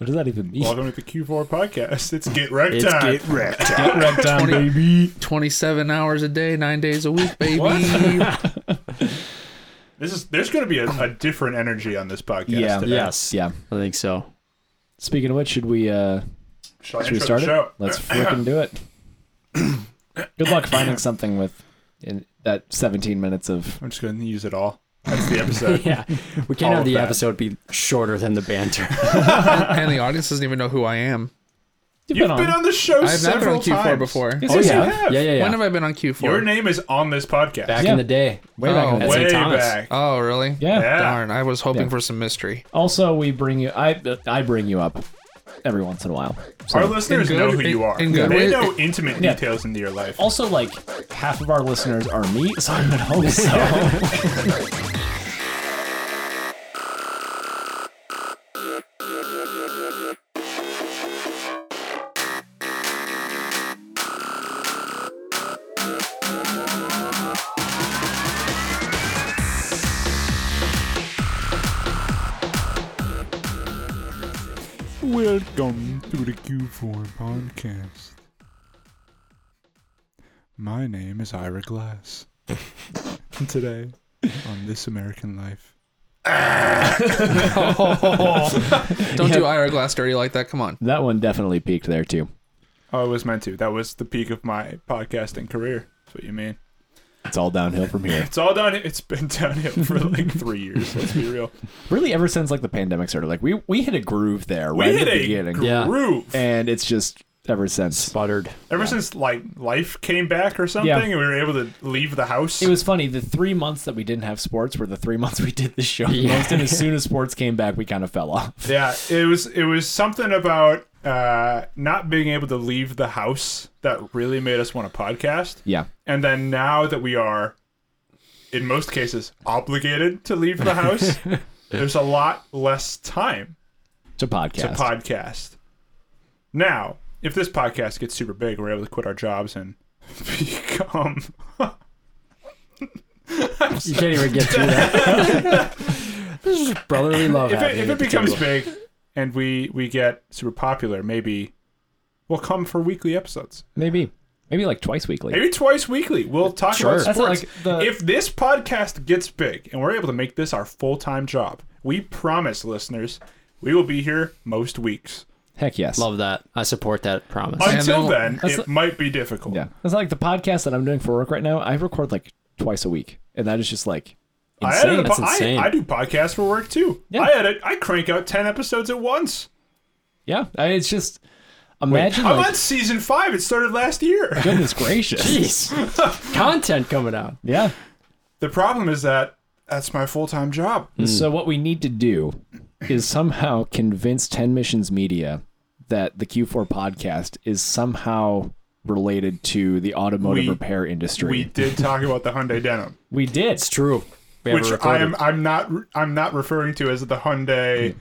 What does that even mean? Welcome to the Q4 podcast. It's Get Wrecked It's time. get wrecked. Get wrecked on, baby. 27 hours a day, nine days a week, baby. This is there's going to be a, a different energy on this podcast. Yeah. today. Yes. Yeah. I think so. Speaking of which, should we uh Shall should we start the it? show? Let's freaking do it. Good luck finding something with in that 17 minutes of I'm just going to use it all. That's the episode. Yeah. We can't All have the that. episode be shorter than the banter. and the audience doesn't even know who I am. You've been on, the show I've not been several on Q4 times. before. Yes, oh yes, yeah. you have. yeah, yeah, yeah. When have I been on Q4? Your name is on this podcast. Back Yeah. in the day. way back in the Oh, day. Way back. oh, really? Yeah. Yeah. Darn, I was hoping Yeah. for some mystery. Also, we bring you. I I bring you up every once in a while. So- Our listeners In know who you are. in good they ways. know intimate Yeah. details into your life. also, like half of our listeners are me, so I would hope so. Welcome to the Q4 podcast. My name is Ira Glass. and today, on This American Life, Don't do Ira Glass dirty like that. Come on. that one definitely peaked there too. oh, it was meant to. That was the peak of my podcasting career. That's what you mean. It's all downhill from here. It's all down. It's been downhill for like three years. Let's be real. Really, ever since like the pandemic started, like we we hit a groove there We right hit at the a beginning, Yeah. groove. and it's just ever since. Sputtered. Ever since like life came back or something, Yeah. and we were able to leave the house. It was funny. The three months that we didn't have sports were the three months we did the show the Yeah. most, and as soon as sports came back, we kind of fell off. Yeah, it was it was something about uh, not being able to leave the house that really made us want to podcast. Yeah, And then now that we are, in most cases, obligated to leave the house, there's a lot less time to podcast. to podcast. Now, if this podcast gets super big, we're able to quit our jobs and become. You can't even get through that. this is brotherly love. if it, if it becomes big and we we get super popular, maybe we'll come for weekly episodes. maybe, maybe like twice weekly. Maybe twice weekly. We'll talk Sure. about That's sports. like the- if this podcast gets big and we're able to make this our full time job, we promise listeners we will be here most weeks. Heck yes. Love that. I support that promise. Until then- then, That's it might be difficult. Yeah, it's like the podcast that I'm doing for work right now. I record like twice a week, and that is just like I, insane. edit a That's po- I- insane. I, do podcasts for work too. Yeah. I edit. I crank out ten episodes at once. yeah, I- it's just imagine I'm like on season five. It started last year. goodness gracious. Jeez. Content coming out. Yeah. The problem is that that's my full time job. So hmm. what we need to do is somehow convince Ten Missions Media that the Q4 podcast is somehow related to the automotive We- repair industry. We did talk about the Hyundai Denim. We did. It's true. We have which I recorded. am I'm not I'm not referring to as the Hyundai hmm.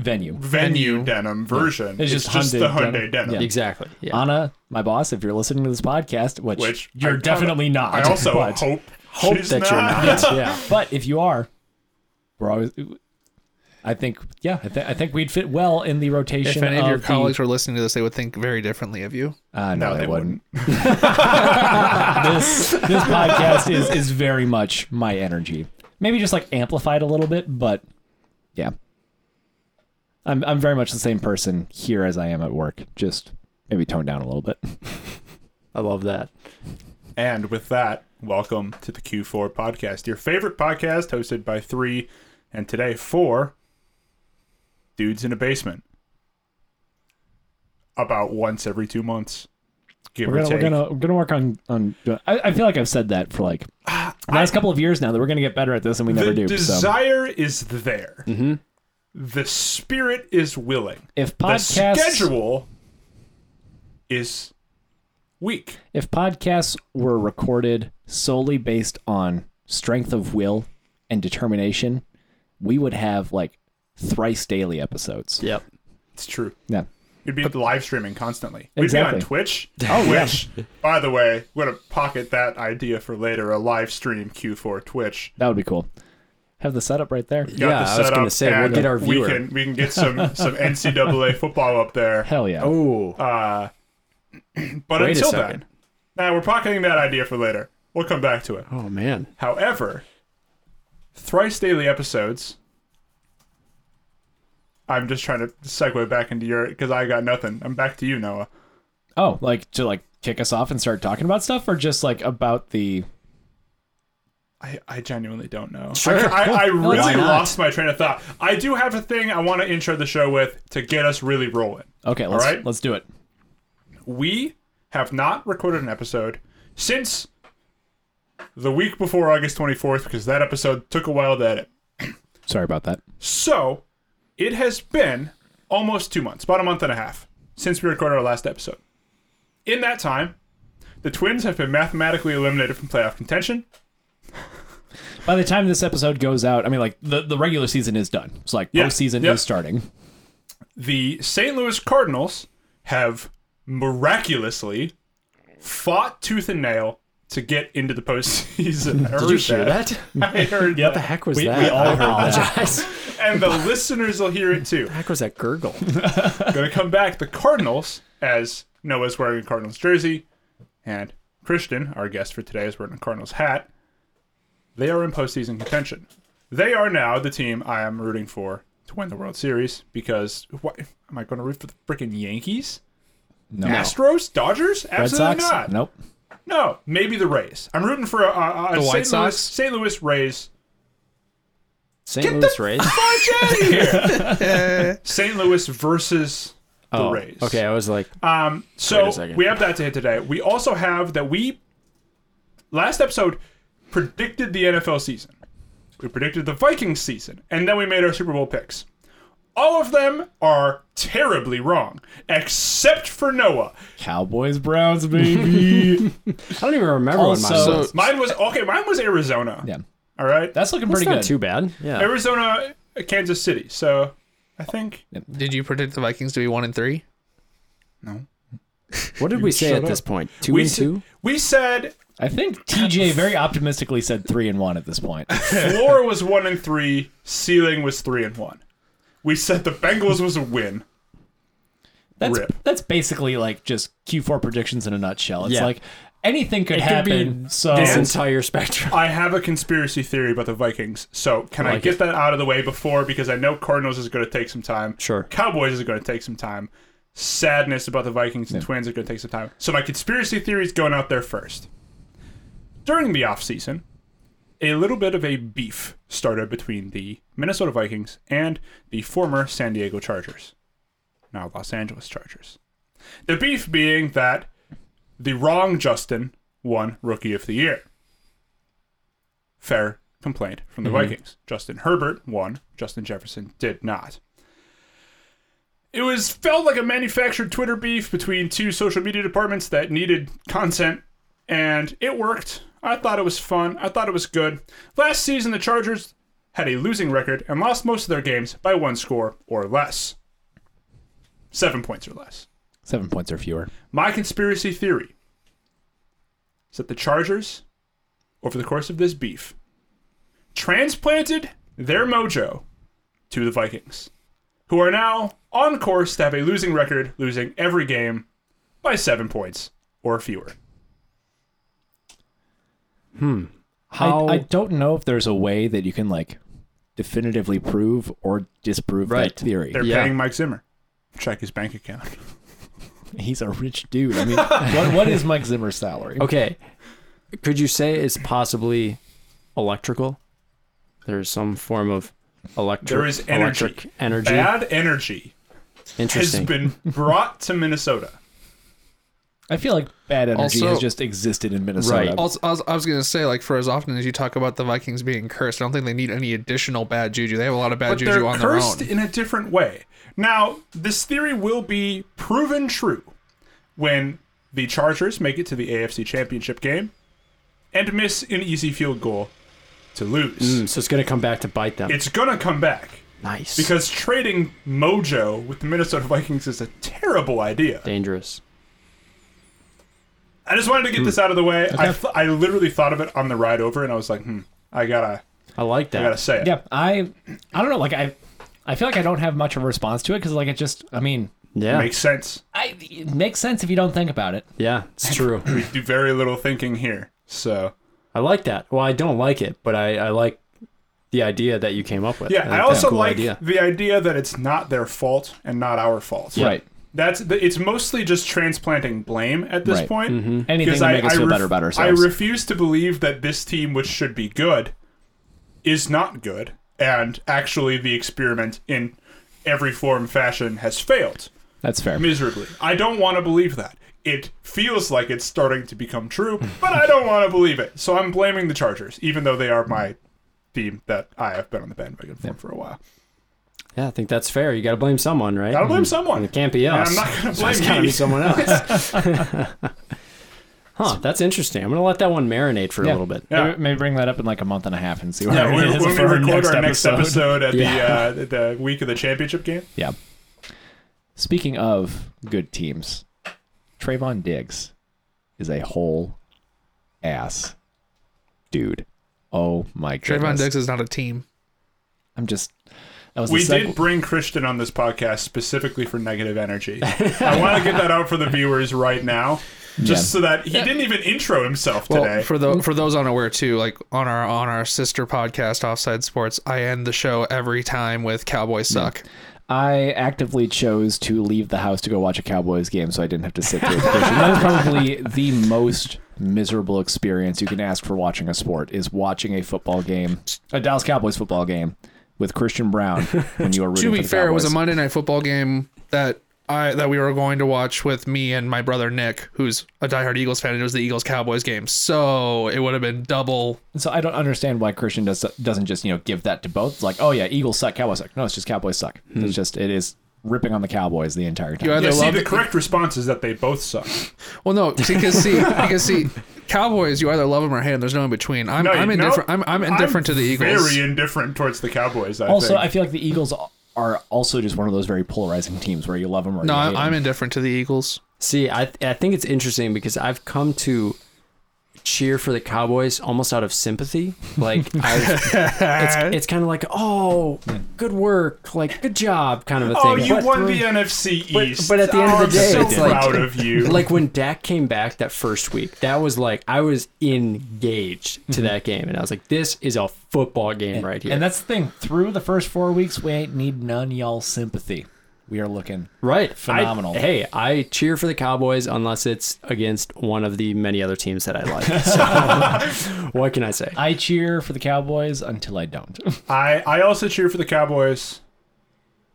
Venue. venue denim version. It's It's, just just, Hyundai the denim. Hyundai denim. Yeah. Exactly. Yeah. Anna, my boss, if you're listening to this podcast, which, Which you're I kinda- definitely not. I also but, hope Hope she's that you're not. Yes, yeah. But if you are, we're always. I think, yeah, I, th- I think we'd fit well in the rotation. If any of your the- colleagues were listening to this, they would think very differently of you. Uh, no, No, they, they wouldn't. this this podcast is is very much my energy. Maybe just like amplified a little bit, but yeah. I'm I'm very much the same person here as I am at work. Just maybe toned down a little bit. I love that. And with that, welcome to the Q4 podcast, your favorite podcast hosted by three and today four dudes in a basement. About once every two months. Give We're or gonna, we're take. gonna we're gonna work on on. I, I feel like I've said that for like the last couple of years now that we're gonna get better at this, and we never the do. So desire is there. Mm-hmm. The spirit is willing. if The schedule is weak. if podcasts were recorded solely based on strength of will and determination, we would have like thrice daily episodes. Yep. It's true. Yeah. We'd be live streaming constantly. We'd Exactly. be on Twitch. Oh, yeah. By the way, we're gonna pocket that idea for later. A live stream Q4 Twitch. That would be cool. Have the setup right there. Got Yeah, the I was gonna say, we'll and get our We viewer. can we can get some some NCAA football up there. Hell yeah. Oh, Uh, but Wait until then, now we're pocketing that idea for later. We'll come back to it. oh man. However, thrice daily episodes. I'm just trying to segue back into your because I got nothing. I'm back to you, Noah. Oh, like to like kick us off and start talking about stuff, or just like about the. I, I genuinely don't know. Sure. I, I, I really lost my train of thought. I do have a thing I want to intro the show with to get us really rolling. Okay, let's right. let's do it. We have not recorded an episode since the week before August 24th because that episode took a while to edit. Sorry about that. So it has been almost two months, about a month and a half, since we recorded our last episode. In that time, the Twins have been mathematically eliminated from playoff contention. By the time this episode goes out, I mean, like the, the regular season is done. It's like Yeah, postseason yep. is starting. The St. Louis Cardinals have miraculously fought tooth and nail to get into the postseason. I Did you hear that? I heard What the that. heck was We- that? we all I heard that. apologize. And the listeners will hear it too. the heck was that gurgle? Gonna come back. The Cardinals, as Noah's wearing a Cardinals jersey, and Christian, our guest for today, is wearing a Cardinals hat. They are in postseason contention. They are now the team I am rooting for to win the World Series because what am I going to root for the freaking Yankees? No. Astros? Dodgers? Red Absolutely Sox? not. Nope. No, maybe the Rays. I'm rooting for a, a, a The White St. Louis, Sox? St. Louis Rays. St. Louis Rays. St. Louis versus the Oh, Rays. okay. I was like, Um, Wait so a we have that to hit today. We also have that we last episode predicted the NFL season. We predicted the Vikings season, and then we made our Super Bowl picks. All of them are terribly wrong, except for Noah. Cowboys, Browns, baby. I don't even remember Also- when mine was. Mine was okay. Mine was Arizona. yeah, All right, that's looking That's pretty not good. too bad. Yeah. Arizona, Kansas City. So I think Did you predict the Vikings to be one and three? no. What did we say Shut at this point? Two We and s- two. We said I think TJ very optimistically said three and one at this point. floor was one and three, ceiling was three and one. We said the Bengals was a win. That's Rip. that's basically like just Q4 predictions in a nutshell. It's Yeah. like anything could It could be happen. so This entire spectrum. I have a conspiracy theory about the Vikings. So can I like get it. that out of the way before because I know Cardinals is going to take some time. Sure. Cowboys is going to take some time. Sadness about the Vikings and Twins are going to take some time. So my conspiracy theory is going out there first. During the offseason, a little bit of a beef started between the Minnesota Vikings and the former San Diego Chargers, now Los Angeles Chargers. The beef being that the wrong Justin won Rookie of the Year. Fair complaint from the mm-hmm. Vikings. Justin Herbert won, Justin Jefferson did not. It was felt like a manufactured Twitter beef between two social media departments that needed content, and it worked. I thought it was fun. I thought it was good. Last season, the Chargers had a losing record and lost most of their games by one score or less. Seven points or less. seven points or fewer. My conspiracy theory is that the Chargers, over the course of this beef, transplanted their mojo to the Vikings, who are now on course to have a losing record, losing every game by seven points or fewer. How? I, I don't know if there's a way that you can like definitively prove or disprove Right. that theory. They're Yeah. paying Mike Zimmer. Check his bank account. He's a rich dude. I mean, what, what is Mike Zimmer's salary? okay. Could you say it's possibly electrical? There's some form of electric. There is energy. Electric energy. Bad energy Interesting. has been brought to Minnesota. I feel like bad energy Also- has just existed in Minnesota. Right. Also, I was, was gonna say, like, for as often as you talk about the Vikings being cursed, I don't think they need any additional bad juju. They have a lot of bad but juju they're on their own. cursed in a different way. Now, this theory will be proven true when the Chargers make it to the AFC Championship game and miss an easy field goal to lose. Mm, so it's going to come back to bite them. It's gonna come back nice. because trading Mojo with the Minnesota Vikings is a terrible idea. dangerous. I just wanted to get this out of the way. I th- I literally thought of it on the ride over, and I was like, hmm, I gotta. I like that. I gotta say it. Yeah, I I don't know. Like I I feel like I don't have much of a response to it because like it just I mean Yeah, Makes sense. I it makes sense if you don't think about it. yeah, it's true. We do very little thinking here. So I like that. Well, I don't like it, but I, I like the idea that you came up with. yeah, think I that's a also cool like idea. the idea that it's not their fault and not our fault. Right. That's the, it's mostly just transplanting blame at this Right. point. Mm-hmm. Anything Because to I, make us I feel ref- better about ourselves. I refuse to believe that this team, which should be good, is not good, and actually the experiment in every form fashion has failed That's fair. miserably. I don't want to believe that. It feels like it's starting to become true, but I don't want to believe it. So I'm blaming the Chargers, even though they are my team that I have been on the bandwagon for for a while. Yeah, I think that's fair. You got to blame someone, right? Gotta blame And someone. it can't be And us. I'm not going to blame it's me. be someone else. huh? That's interesting. I'm gonna let that one marinate for a little bit. Yeah. Maybe, maybe bring that up in like a month and a half and see what Yeah, it when, is when we for record our next episode at Yeah. the uh, the week of the championship game. Yeah. Speaking of good teams, Trevon Diggs is a whole ass dude. Oh my god. Trevon Diggs is not a team. I'm just. That was We did bring Christian on this podcast specifically for negative energy. I want to get that out for the viewers right now, just Yeah. so that he didn't even intro himself Well, today. for the for those unaware too, like on our on our sister podcast, Offside Sports, I end the show every time with "Cowboys suck." I actively chose to leave the house to go watch a Cowboys game so I didn't have to sit through it. that is probably the most miserable experience you can ask for watching a sport is watching a football game, a Dallas Cowboys football game with Christian Brown when you were rooting To be fair, it was a Monday night football game that I that we were going to watch with me and my brother Nick, who's a diehard Eagles fan, and it was the Eagles Cowboys game. So it would have been double. So I don't understand why Christian does doesn't just you know give that to both. It's like, oh yeah, Eagles suck, Cowboys suck. No, it's just Cowboys suck. It's hmm. just it is ripping on the Cowboys the entire time. You either yeah, see, love the it- correct response is that they both suck. Well, no, because see, because see, Cowboys, you either love them or hate them. There's no in between. I'm No, I'm no, indifferent. I'm I'm indifferent to the Eagles. Very indifferent towards the Cowboys. I also, think. I feel like the Eagles are also just one of those very polarizing teams where you love them or no, you I, hate I'm them. indifferent to the Eagles. See, I I think it's interesting because I've come to cheer for the Cowboys almost out of sympathy. Like I've, it's it's kind of like, oh, good work, like good job, kind of a oh, thing. oh, you But- won the NFC East. but at the end oh, of the oh, day, I'm so it's like- proud of you. like when Dak came back that first week, that was like I was engaged to mm-hmm. that game, and I was like, "This is a football game right here." And that's the thing. Through the first four weeks, we ain't need none y'all sympathy. We are looking. right, Phenomenal. I- hey, I cheer for the Cowboys unless it's against one of the many other teams that I like. So, what can I say? I cheer for the Cowboys until I don't. I, I also cheer for the Cowboys.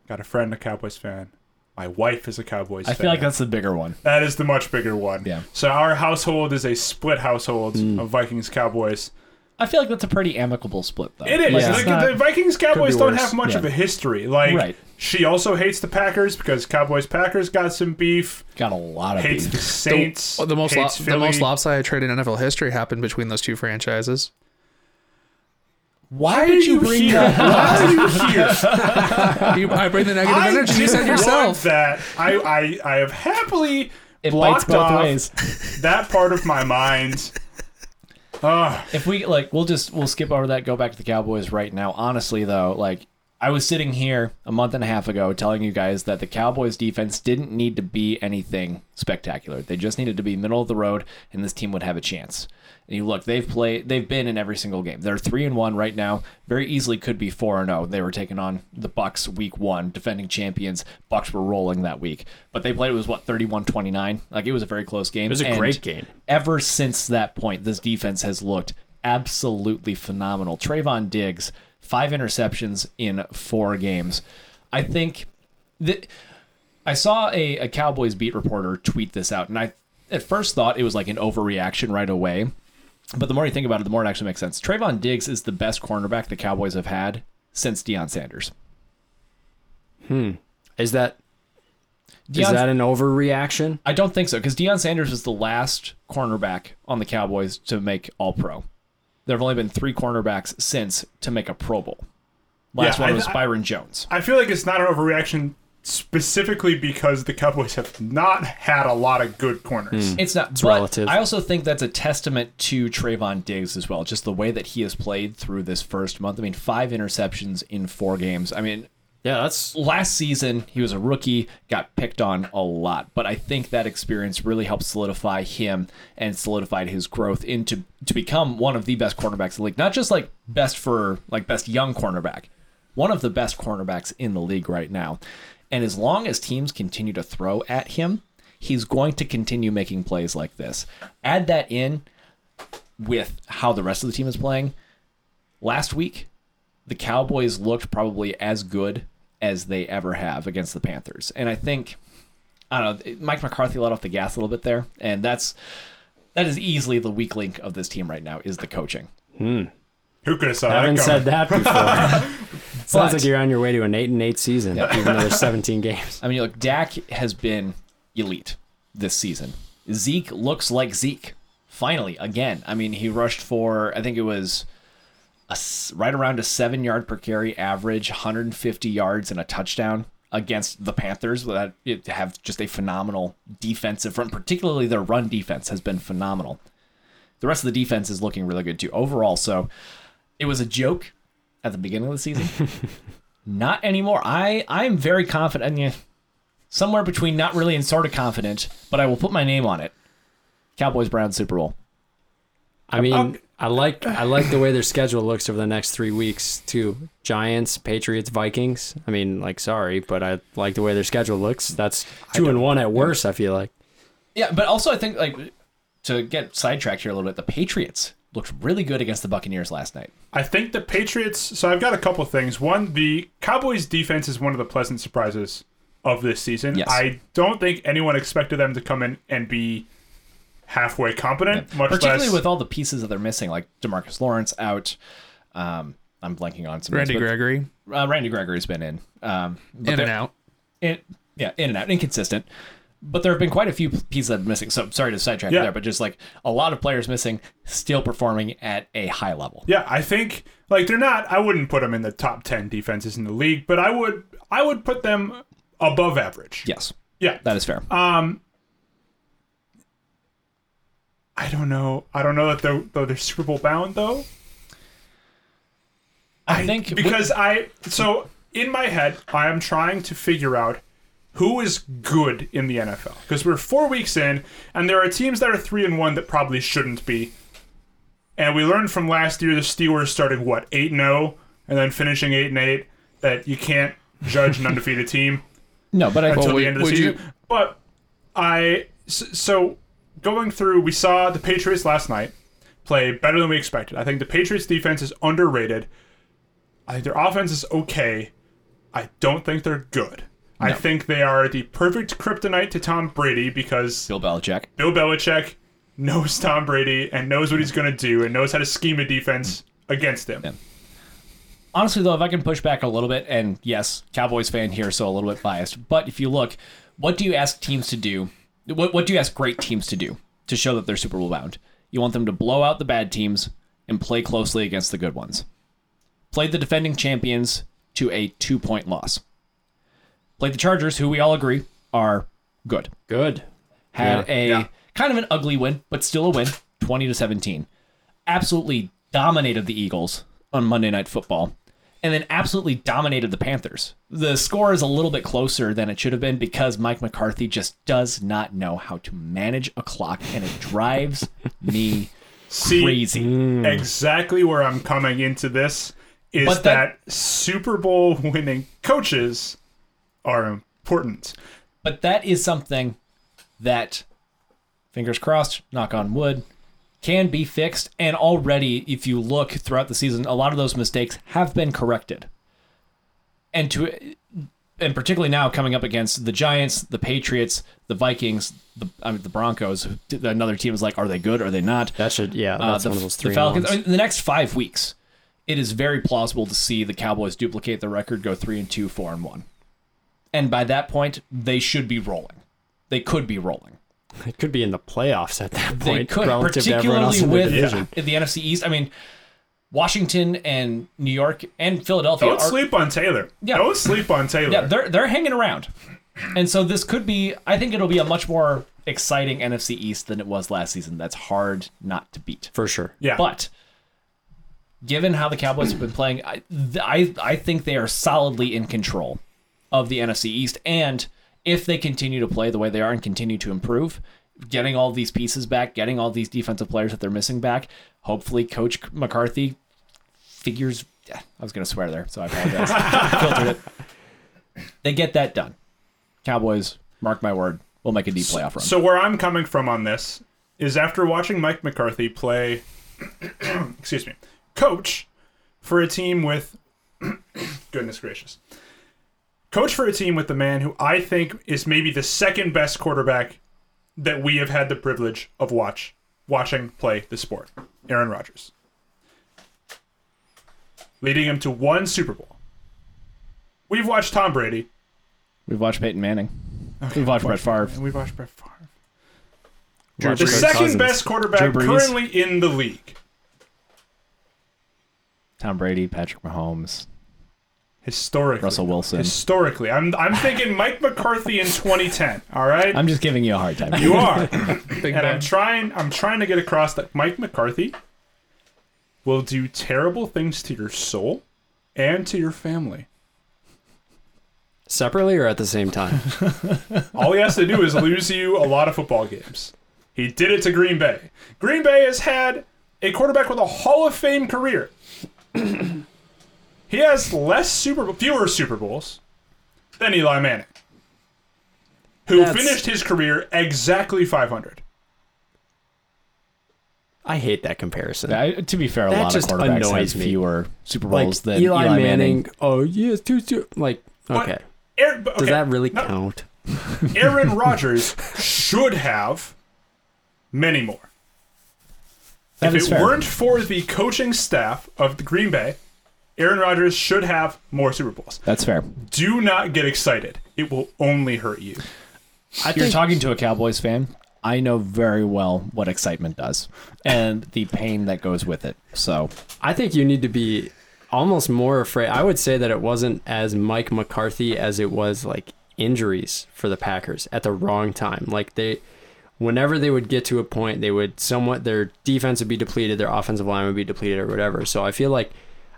Got a friend, a Cowboys fan. My wife is a Cowboys fan. I fan. feel like that's the bigger one. That is the much bigger one. Yeah. So our household is a split household mm. of Vikings Cowboys. I feel like that's a pretty amicable split, though. It is. Like, Yeah. The, not- the Vikings Cowboys don't have much Yeah. of a history. Like Right. She also hates the Packers because Cowboys Packers got some beef. got a lot of Hates beef. the Saints. The, the most lo- the most lopsided trade in NFL history happened between those two franchises. Why did you bring here? that? Why are you here? You, I bring the negative I energy. You said yourself. that. I, I, I have happily It blocked both off ways. that part of my mind. Ugh. If we like, we'll just we'll skip over that. Go back to the Cowboys right now. Honestly, though, like I was sitting here a month and a half ago telling you guys that the Cowboys defense didn't need to be anything spectacular. They just needed to be middle of the road, and this team would have a chance. And you look, they've played, they've been in every single game. They're three and one right now. Very easily could be four and zero. They were taking on the Bucks week one, defending champions. Bucks were rolling that week, but they played. It was what 31-29? Like it was a very close game. It was a And great game. ever since that point, this defense has looked absolutely phenomenal. Trayvon Diggs, five interceptions in four games. I think that I saw a, a Cowboys beat reporter tweet this out, and I at first thought it was like an overreaction right away. But the more you think about it, the more it actually makes sense. Trevon Diggs is the best cornerback the Cowboys have had since Deion Sanders. Hmm. Is that is Deion- that an overreaction? I don't think so because Deion Sanders was the last cornerback on the Cowboys to make All Pro. There have only been three cornerbacks since to make a Pro Bowl. Last Yeah, one was I- Byron Jones. I feel like it's not an overreaction specifically because the Cowboys have not had a lot of good corners. Hmm. It's not. It's relative. I also think that's a testament to Trevon Diggs as well. Just the way that he has played through this first month. I mean, five interceptions in four games. I mean, Yeah, that's last season he was a rookie, got picked on a lot, but I think that experience really helped solidify him and solidified his growth into to become one of the best cornerbacks in the league. Not just like best for like best young cornerback, one of the best cornerbacks in the league right now. And as long as teams continue to throw at him, he's going to continue making plays like this. Add that in with how the rest of the team is playing. Last week, the Cowboys looked probably as good as they ever have against the Panthers. And I think I don't know, Mike McCarthy let off the gas a little bit there, and that's that is easily the weak link of this team right now is the coaching. Hmm. Who could have saw I haven't that said that before. Sounds But- like you're on your way to an eight and eight season, even though there's 17 games. I mean, look, Dak has been elite this season. Zeke looks like Zeke. Finally, again. I mean, he rushed for I think it was a right around a seven yard per carry average, 150 yards and a touchdown against the Panthers. That have just a phenomenal defensive front, particularly their run defense has been phenomenal. The rest of the defense is looking really good too overall. So it was a joke at the beginning of the season. Not anymore. I I am very confident. Yeah, somewhere between not really and sort of confident, but I will put my name on it. Cowboys Browns Super Bowl. I mean, I like I like the way their schedule looks over the next three weeks too. Giants, Patriots, Vikings. I mean, like, sorry, but I like the way their schedule looks. That's two and one at worst. I feel like. Yeah, but also I think like to get sidetracked here a little bit, the Patriots looked really good against the Buccaneers last night. I think the Patriots. So I've got a couple things. One, the Cowboys' defense is one of the pleasant surprises of this season. Yes. I don't think anyone expected them to come in and be halfway competent, much Particularly less with all the pieces that they're missing, like Demarcus Lawrence out. Um, I'm blanking on some. Randy names, Gregory, Uh, Randy Gregory's been in. Um, in and out. in, yeah, in and out, inconsistent. But there have been quite a few pieces that are missing. So sorry to sidetrack Yeah. there, but just like a lot of players missing, still performing at a high level. Yeah, I think like they're not. I wouldn't put them in the top ten defenses in the league, but I would. I would put them above average. Yes, Yeah. that is fair. I don't know. I don't know that they're, though they're Super Bowl bound though. I think because I so in my head I am trying to figure out who is good in the NFL because we're four weeks in and there are teams that are three and one that probably shouldn't be. And we learned from last year the Steelers started what eight and zero and then finishing eight and eight that you can't judge an undefeated team no, but I until would- the end of the season. you- But I so going through, we saw the Patriots last night play better than we expected. I think the Patriots defense is underrated. I think their offense is okay. I don't think they're good. I think they are the perfect kryptonite to Tom Brady because Bill Belichick. Bill Belichick knows Tom Brady and knows what he's going to do and knows how to scheme a defense against him. Honestly, though, if I can push back a little bit, and yes, Cowboys fan here, so a little bit biased, but if you look, what do you ask teams to do? What, what do you ask great teams to do to show that they're Super Bowl bound? You want them to blow out the bad teams and play closely against the good ones. Played the defending champions to a two point loss. Played the Chargers, who we all agree are good. Good. Had Yeah. a Yeah. kind of an ugly win, but still a win, 20 to 17. Absolutely dominated the Eagles on Monday Night Football. And then absolutely dominated the Panthers. The score is a little bit closer than it should have been because Mike McCarthy just does not know how to manage a clock, and it drives me See, crazy. Mm. exactly where I'm coming into this is that, that- Super Bowl winning coaches are important. But that is something that, fingers crossed, knock on wood, can be fixed. And already, if you look throughout the season, a lot of those mistakes have been corrected. And to, and particularly now coming up against the Giants, the Patriots, the Vikings, the I mean, the Broncos. Another team is like, are they good? Are they not? That should yeah. Uh, the, one of those the. Falcons. I mean, in the next five weeks, it is very plausible to see the Cowboys duplicate the record, go three and two, four and one, and by that point, they should be rolling. They could be rolling. It could be in the playoffs at that They point, could, relative to everyone else particularly in the with division. the NFC East. I mean, Washington and New York and Philadelphia Don't are, sleep on Taylor. Yeah. Don't sleep on Taylor. yeah, they're they're hanging around. And so this could be I think it'll be a much more exciting NFC East than it was last season. That's hard not to beat. for sure. yeah. But given how the Cowboys have been playing, I, I I think they are solidly in control of the NFC East. And if they continue to play the way they are and continue to improve, getting all these pieces back, getting all these defensive players that they're missing back, hopefully Coach McCarthy figures. Yeah, I was going to swear there, so I apologize. Filtered it. They get that done. Cowboys, mark my word, we'll make a deep playoff run. So where I'm coming from on this is after watching Mike McCarthy play, excuse me, coach for a team with, goodness gracious, coach for a team with the man who I think is maybe the second best quarterback that we have had the privilege of watch watching play the sport, Aaron Rodgers, leading him to one Super Bowl. We've watched Tom Brady. We've watched Peyton Manning. We've watched Brett Favre. And we've watched Brett Favre. Drew The Brees. second Cousins. best quarterback currently in the league. Tom Brady, Patrick Mahomes, Historically. Russell Wilson. Historically. I'm I'm thinking Mike McCarthy in 2010. All right? I'm just giving you a hard time. you are. Big and I'm trying I'm trying to get across that Mike McCarthy will do terrible things to your soul and to your family. Separately or at the same time? All he has to do is lose you a lot of football games. He did it to Green Bay. Green Bay has had a quarterback with a Hall of Fame career. He has less Super fewer Super Bowls than Eli Manning, who That's- finished his career exactly 500. I hate that comparison. I, to be fair, a That lot of just quarterbacks annoys have me. fewer Super like Bowls than Eli, Eli, Manning, Oh, yes, two, two. Like, okay. Aaron, but- Does that really no, count? Aaron Rodgers should have many more. That if is it fair. weren't for the coaching staff of the Green Bay, Aaron Rodgers should have more Super Bowls. That's fair. Do not get excited. It will only hurt you. I You're think talking to a Cowboys fan. I know very well what excitement does and the pain that goes with it. So I think you need to be almost more afraid. I would say that it wasn't as Mike McCarthy as it was like injuries for the Packers at the wrong time. Like they whenever they would get to a point they would somewhat their defense would be depleted, their offensive line would be depleted or whatever. So I feel like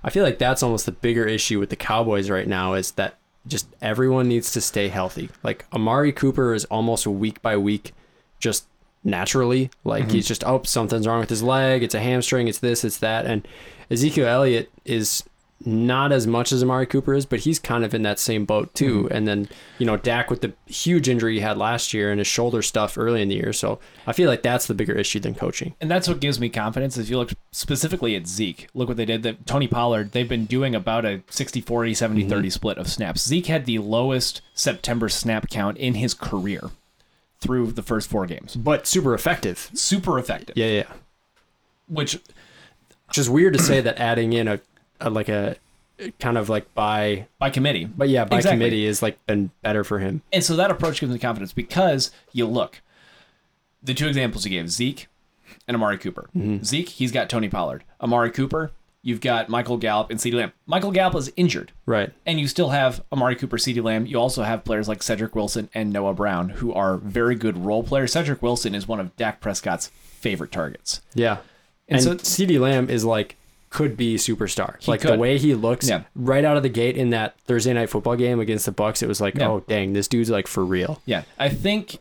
I feel like that's almost the bigger issue with the Cowboys right now is that just everyone needs to stay healthy. Like Amari Cooper is almost week by week just naturally. Like mm-hmm. he's just oh something's wrong with his leg. It's a hamstring. It's this. It's that. And Ezekiel Elliott is not as much as Amari Cooper is, but he's kind of in that same boat too. Mm-hmm. And then you know Dak with the huge injury he had last year and his shoulder stuff early in the year. So I feel like that's the bigger issue than coaching. and that's what gives me confidence. If you look specifically at Zeke, look what they did. That Tony Pollard, they've been doing about a 60 40, 70 30 mm-hmm. split of snaps. Zeke had the lowest September snap count in his career through the first four games. But super effective. Super effective. Yeah, yeah. Which Which is weird to say that adding in a, a like a kind of like by by committee. but yeah by Exactly. committee is like been better for him. And so that approach gives me confidence because you look, the two examples you gave, Zeke and Amari Cooper. Mm-hmm. Zeke, he's got Tony Pollard. Amari Cooper, you've got Michael Gallup and CeeDee Lamb. Michael Gallup is injured. Right. And you still have Amari Cooper, CeeDee Lamb. You also have players like Cedric Wilson and Noah Brown, who are very good role players. Cedric Wilson is one of Dak Prescott's favorite targets. Yeah. And And, so- CeeDee Lamb is like could be superstar. like the way he looks Yeah. right out of the gate in that Thursday night football game against the Bucks, it was like, Yeah. oh dang, this dude's like for real. Yeah, I think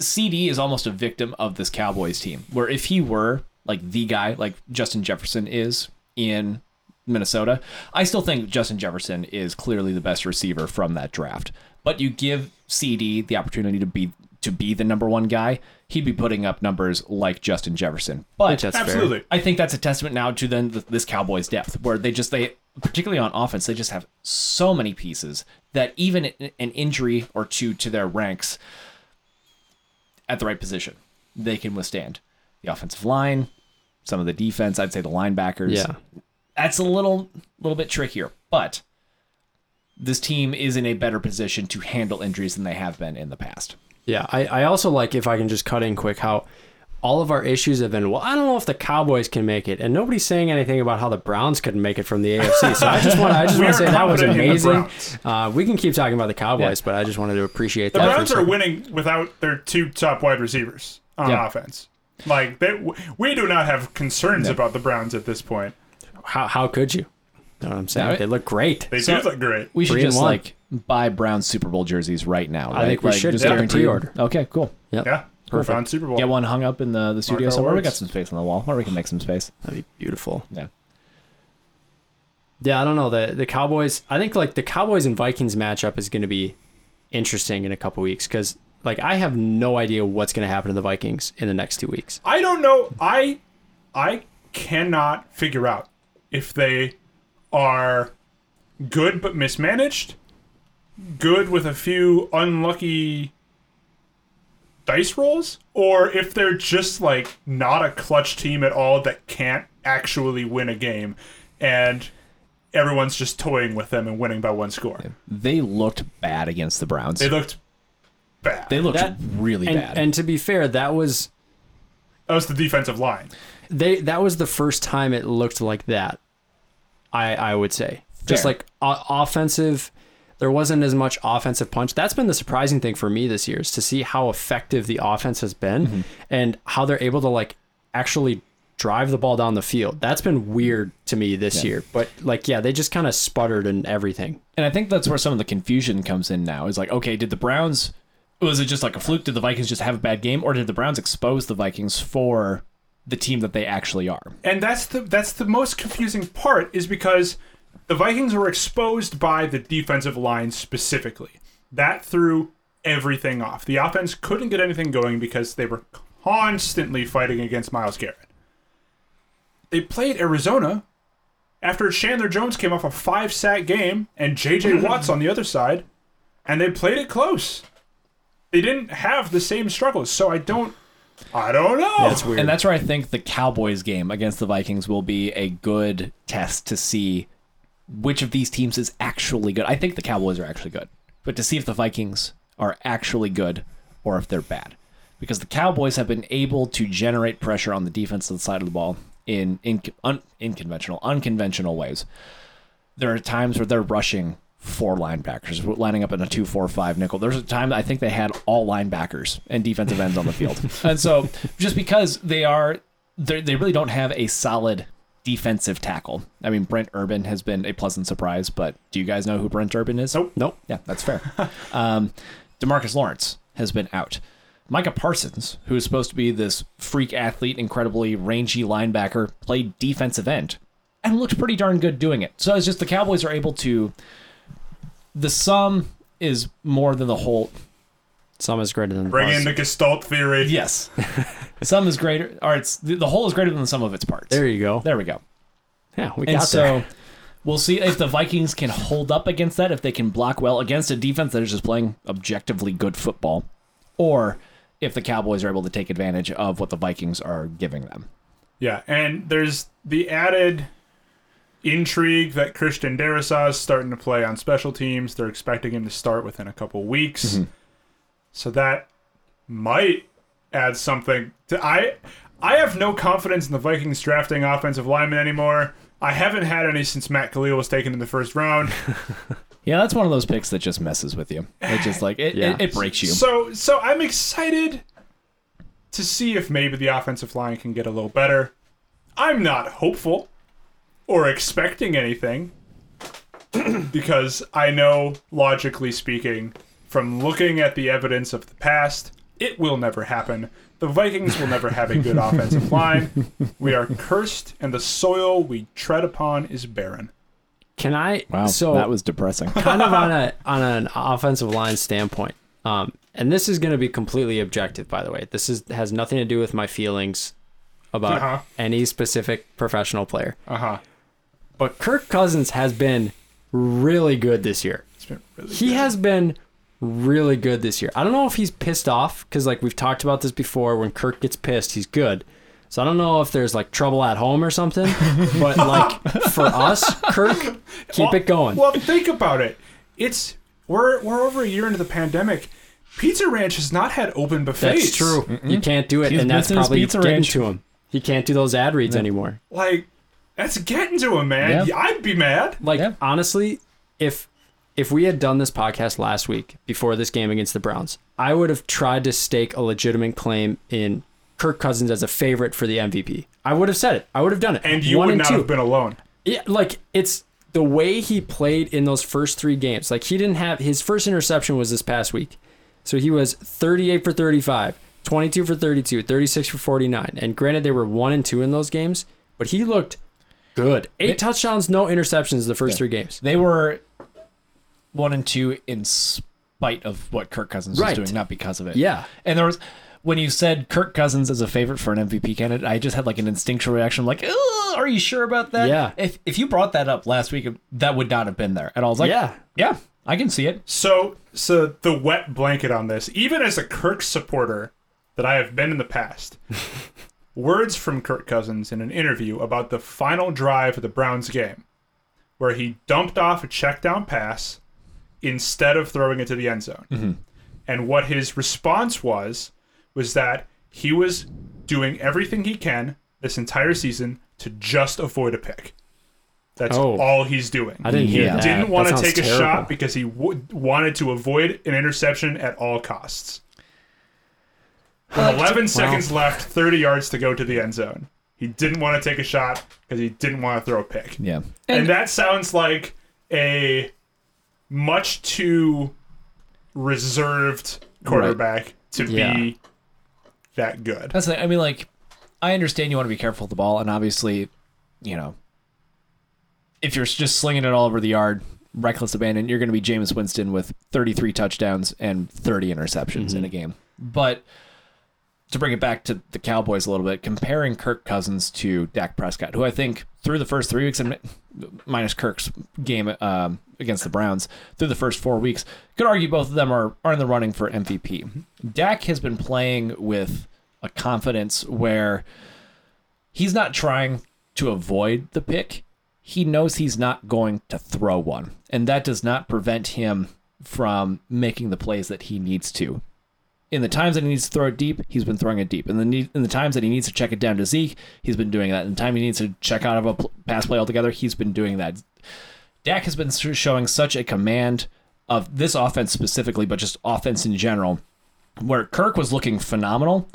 CeeDee is almost a victim of this Cowboys team. Where if he were like the guy, like Justin Jefferson is in Minnesota, I still think Justin Jefferson is clearly the best receiver from that draft. But you give CeeDee the opportunity to be to be the number one guy, he'd be putting up numbers like Justin Jefferson. But That's fair. Absolutely. I think that's a testament now to then th- this Cowboys depth, where they just they particularly on offense they just have so many pieces that even an an injury or two to their ranks at the right position, they can withstand the offensive line, some of the defense. I'd say the linebackers. Yeah. that's a little little bit trickier, but this team is in a better position to handle injuries than they have been in the past. Yeah, I, I also like if I can just cut in quick how all of our issues have been, well, I don't know if the Cowboys can make it, and nobody's saying anything about how the Browns couldn't make it from the AFC. So I just want, I just want to say that was confident in the amazing. Uh, we can keep talking about the Cowboys, but I just wanted to appreciate The that. for a Browns are winning without their two top wide receivers on Yeah. offense. Like they, we do not have concerns about the Browns at this point. How how could you? You know what I'm saying? Yeah, they look great. They So- do look great. We should Three just one. like buy Browns Super Bowl jerseys right now. I think we Like, should just get a guaranteed- pre-order. Okay, cool. Yep. Yeah, Perfect. Browns Super Bowl. Get one hung up in the, the studio our somewhere. We got some space on the wall, or we can make some space. That'd be beautiful. Yeah. Yeah, I don't know the the Cowboys. I think like the Cowboys and Vikings matchup is going to be interesting in a couple weeks because like I have no idea what's going to happen to the Vikings in the next two weeks. I don't know. I I cannot figure out if they are good but mismanaged, good with a few unlucky dice rolls, or if they're just like not a clutch team at all that can't actually win a game and everyone's just toying with them and winning by one score. They looked bad against the Browns. They looked bad. They looked That- really And bad. and to be fair, that was that was the defensive line. they that was the first time it looked like that. I I would say just like o- offensive. There wasn't as much offensive punch. That's been the surprising thing for me this year is to see how effective the offense has been Mm-hmm. and how they're able to like actually drive the ball down the field. That's been weird to me this year. But like yeah, they just kind of sputtered and everything. And I think that's where some of the confusion comes in now. Is like, okay, did the Browns was it just like a fluke? Did the Vikings just have a bad game, or did the Browns expose the Vikings for the team that they actually are? and that's the that's the most confusing part is because the Vikings were exposed by the defensive line specifically. That threw everything off. The offense couldn't get anything going because they were constantly fighting against Myles Garrett. They played Arizona after Chandler Jones came off a five sack game and JJ Watts on the other side, and they played it close. They didn't have the same struggles, so I don't I don't know. That's weird. And that's where I think the Cowboys game against the Vikings will be a good test to see which of these teams is actually good. I think the Cowboys are actually good, but to see if the Vikings are actually good or if they're bad. Because the Cowboys have been able to generate pressure on the defensive side of the ball in, in un, unconventional, unconventional ways. There are times where they're rushing four linebackers, lining up in a two-four-five nickel. There's a time I think they had all linebackers and defensive ends on the field, and so just because they are, they they really don't have a solid defensive tackle. I mean, Brent Urban has been a pleasant surprise, but do you guys know who Brent Urban is? Nope. nope. Yeah, that's fair. um, Demarcus Lawrence has been out. Micah Parsons, who is supposed to be this freak athlete, incredibly rangy linebacker, played defensive end and looked pretty darn good doing it. So it's just the Cowboys are able to. The sum is more than the whole. Sum is greater than the Bring plus. in the Gestalt theory. Yes, the sum is greater, or it's the, the whole is greater than the sum of its parts. There you go. There we go. Yeah, we And got so there. we'll see if the Vikings can hold up against that, if they can block well against a defense that is just playing objectively good football, or if the Cowboys are able to take advantage of what the Vikings are giving them. Yeah, and there's the added intrigue that Christian Darrisaw is starting to play on special teams. They're expecting him to start within a couple weeks. Mm-hmm. So that might add something to I I have no confidence in the Vikings drafting offensive linemen anymore. I haven't had any since Matt Kalil was taken in the first round. Yeah, that's one of those picks that just messes with you. It just like it, Yeah. it, it breaks you. So so I'm excited to see if maybe the offensive line can get a little better. I'm not hopeful or expecting anything because I know logically speaking from looking at the evidence of the past, it will never happen. The Vikings will never have a good offensive line. We are cursed and the soil we tread upon is barren. Can I? Wow, so that was depressing. kind of on a on an offensive line standpoint. Um, and this is going to be completely objective, by the way. This is has nothing to do with my feelings about Uh-huh. any specific professional player. Uh-huh. But Kirk Cousins has been really good this year. It's been really He good. has been really good this year. I don't know if he's pissed off because like we've talked about this before. When Kirk gets pissed, he's good. So I don't know if there's like trouble at home or something. but like for us, Kirk, keep Well- it going. Well, think about it. It's we're we're over a year into the pandemic. Pizza Ranch has not had open buffets. That's true. You can't do it, He's and that's probably Pizza getting Ranch. to him. He can't do those ad reads anymore. Like, that's getting to him, man. Yeah. I'd be mad. Like Yeah. honestly, if if we had done this podcast last week before this game against the Browns, I would have tried to stake a legitimate claim in Kirk Cousins as a favorite for the MVP. I would have said it. I would have done it. And you One would and not two. have been alone. Yeah, like it's the way he played in those first three games. Like he didn't have his first interception was this past week. So he was 38 for 35, 22 for 32, 36 for 49. And granted they were 1 and 2 in those games, but he looked good. 8 touchdowns, no interceptions the first 3 games. They were one and two in spite of what Kirk Cousins Right. was doing, not because of it. Yeah. And there was when you said Kirk Cousins is a favorite for an MVP candidate, I just had like an instinctual reaction, like, "Are you sure about that?" Yeah. If if you brought that up last week, that would not have been there. And I was like, Yeah. yeah, I can see it." So, so the wet blanket on this, even as a Kirk supporter that I have been in the past, words from Kirk Cousins in an interview about the final drive of the Browns game, where he dumped off a check down pass instead of throwing it to the end zone. Mm-hmm. And what his response was was that he was doing everything he can this entire season to just avoid a pick. That's Oh. all he's doing I didn't hear Yeah. that. didn't want That to sounds take a shot because he w- wanted to avoid an interception at all costs. With 11 seconds left, 30 yards to go to the end zone. He didn't want to take a shot because he didn't want to throw a pick. Yeah. And, that sounds like a much too reserved quarterback to Yeah. be that good. That's the, I mean, like, I understand you want to be careful with the ball, and obviously, you know, if you're just slinging it all over the yard, reckless abandon, you're going to be Jameis Winston with 33 touchdowns and 30 interceptions in a mm-hmm. game. But to bring it back to the Cowboys a little bit, comparing Kirk Cousins to Dak Prescott, who I think through the first three weeks, and minus Kirk's game um, against the Browns, through the first four weeks, could argue both of them are, are in the running for MVP. Dak has been playing with a confidence where he's not trying to avoid the pick. He knows he's not going to throw one. And that does not prevent him from making the plays that he needs to. In the times that he needs to throw it deep, he's been throwing it deep. In the need, in the times that he needs to check it down to Zeke, he's been doing that. In the time he needs to check out of a pl- pass play altogether, he's been doing that. Dak has been showing such a command of this offense specifically, but just offense in general, where Kirk was looking phenomenal.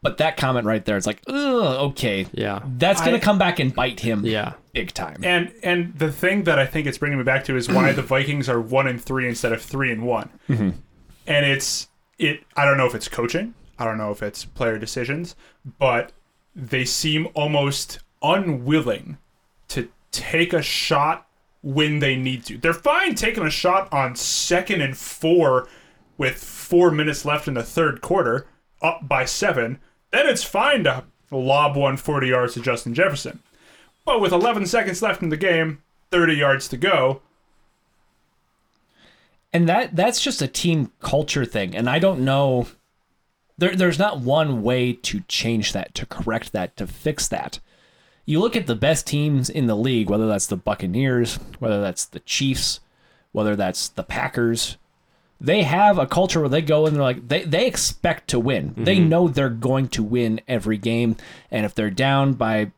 But that comment right there, it's like, Ugh, okay, Yeah. that's gonna I- come back and bite him, Yeah. big time. And and the thing that I think it's bringing me back to is why the Vikings are one and three instead of three and one. Mm-hmm. And it's it. I don't know if it's coaching. I don't know if it's player decisions, but they seem almost unwilling to take a shot when they need to. They're fine taking a shot on second and four with four minutes left in the third quarter, up by seven. Then it's fine to lob one 40 yards to Justin Jefferson. But with 11 seconds left in the game, 30 yards to go, and that that's just a team culture thing. And i don't know there, there's not one way to change that to correct that to fix that. You look at the best teams in the league whether that's the buccaneers whether that's the chiefs whether that's the packers they have a culture where they go and they're like they, they expect to win. They mm-hmm. know they're going to win every game. And if they're down by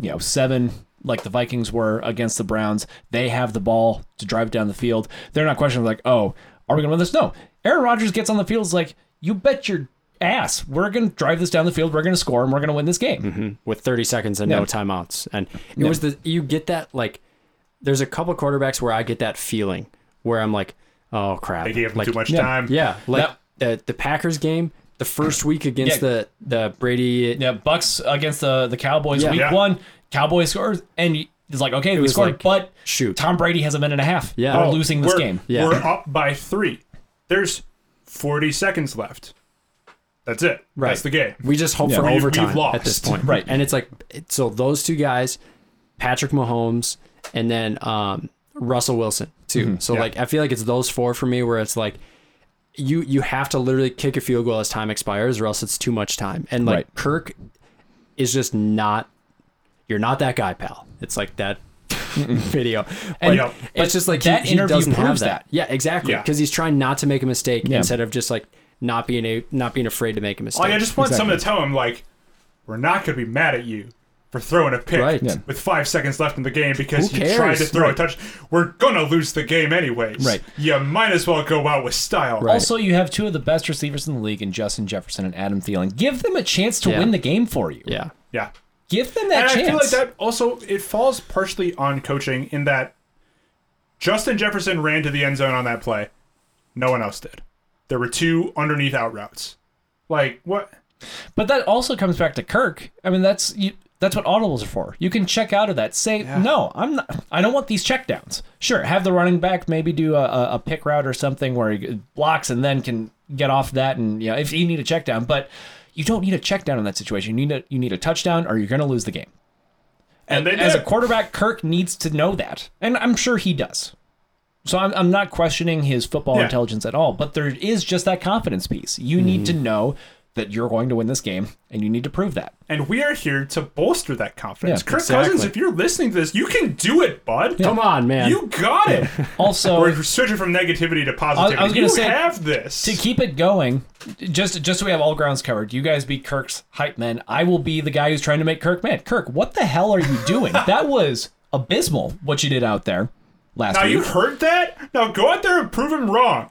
you know, seven like the Vikings were against the Browns. They have the ball to drive down the field. They're not questioning like, oh, are we gonna win this? No. Aaron Rodgers gets on the field is like, you bet your ass we're gonna drive this down the field, we're gonna score, and we're gonna win this game. Mm-hmm. with 30 seconds and no timeouts. And it was the you get that like there's a couple quarterbacks where I get that feeling where I'm like, oh crap. they gave him like, too much yeah. time. Yeah, like the the Packers game, the first week against Yeah. the the Brady Yeah, Bucks against the the Cowboys Yeah. week Yeah. one. Cowboys scores and it's like, okay, we scored, like, but shoot. Tom Brady has a minute and a half. Yeah. We're Oh, losing this we're, game. Yeah. We're up by three. There's 40 seconds left. That's it. Right. That's the game. We just hope Yeah. for We've- we've overtime lost. at this point. Right. And it's like so those two guys, Patrick Mahomes and then um, Russell Wilson too. So Yeah. like I feel like it's those four for me where it's like you you have to literally kick a field goal as time expires or else it's too much time. And like Right. Kirk is just not you're not that guy, pal. It's like that video. And- But Yep. it's just like that he, he interview doesn't have proves that. that. Yeah, exactly. Yeah. Because he's trying not to make a mistake Yeah. instead of just like not being a not being afraid to make a mistake. Like I just want someone to tell him like, we're not going to be mad at you for throwing a pick Right. Yeah. with five seconds left in the game because Who you tried to cares? throw a touch. We're gonna lose the game anyways. Right. You might as well go out with style. Right. Also, you have two of the best receivers in the league in Justin Jefferson and Adam Thielen. Give them a chance to Yeah. win the game for you. yeah. Yeah. Give them that and chance. I feel like that also it falls partially on coaching in that Justin Jefferson ran to the end zone on that play. No one else did. There were two underneath out routes. Like what? But that also comes back to Kirk. I mean, that's you, that's what audibles are for. You can check out of that. Say no, I'm not. I don't want these checkdowns. Sure, have the running back maybe do a, a, a pick route or something where he blocks and then can get off that. And you know, if you need a check down, but you don't need a check down in that situation. You need a you need a touchdown or you're going to lose the game. And they as a quarterback, Kirk needs to know that, and I'm sure he does. So I'm, I'm not questioning his football Yeah. intelligence at all, but there is just that confidence piece. You need to mm-hmm. know that you're going to win this game, and you need to prove that. And we are here to bolster that confidence. Yeah, Kirk exactly. Cousins, if you're listening to this, you can do it, bud. Come on, man. You got it. Also, We're switching from negativity to positivity. I was gonna you say, have this. to keep it going, just just so we have all grounds covered, you guys be Kirk's hype men. I will be the guy who's trying to make Kirk mad. Kirk, what the hell are you doing? that was abysmal what you did out there last now week. you heard that? Now go out there and prove him wrong.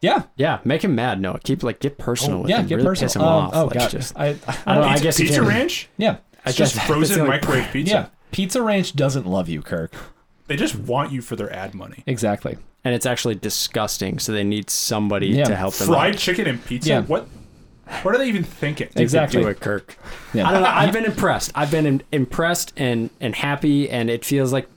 Yeah. yeah, make him mad. No, keep like get personal with Oh, Yeah, him. get really personal. piss him Um, off. oh like, god, just- I, I don't know. I Pizza, guess Pizza. Ranch? yeah, I It's just guess frozen that's like- microwave pizza. yeah. Pizza Ranch doesn't love you, Kirk. They just want you for their ad money. Exactly. and it's actually disgusting. So they need somebody Yeah. to help them. Fried out. chicken and pizza? Yeah. What what are they even thinking? Exactly. Do it, Kirk. Yeah. I don't know. I've been impressed. I've been im- impressed and and happy, and it feels like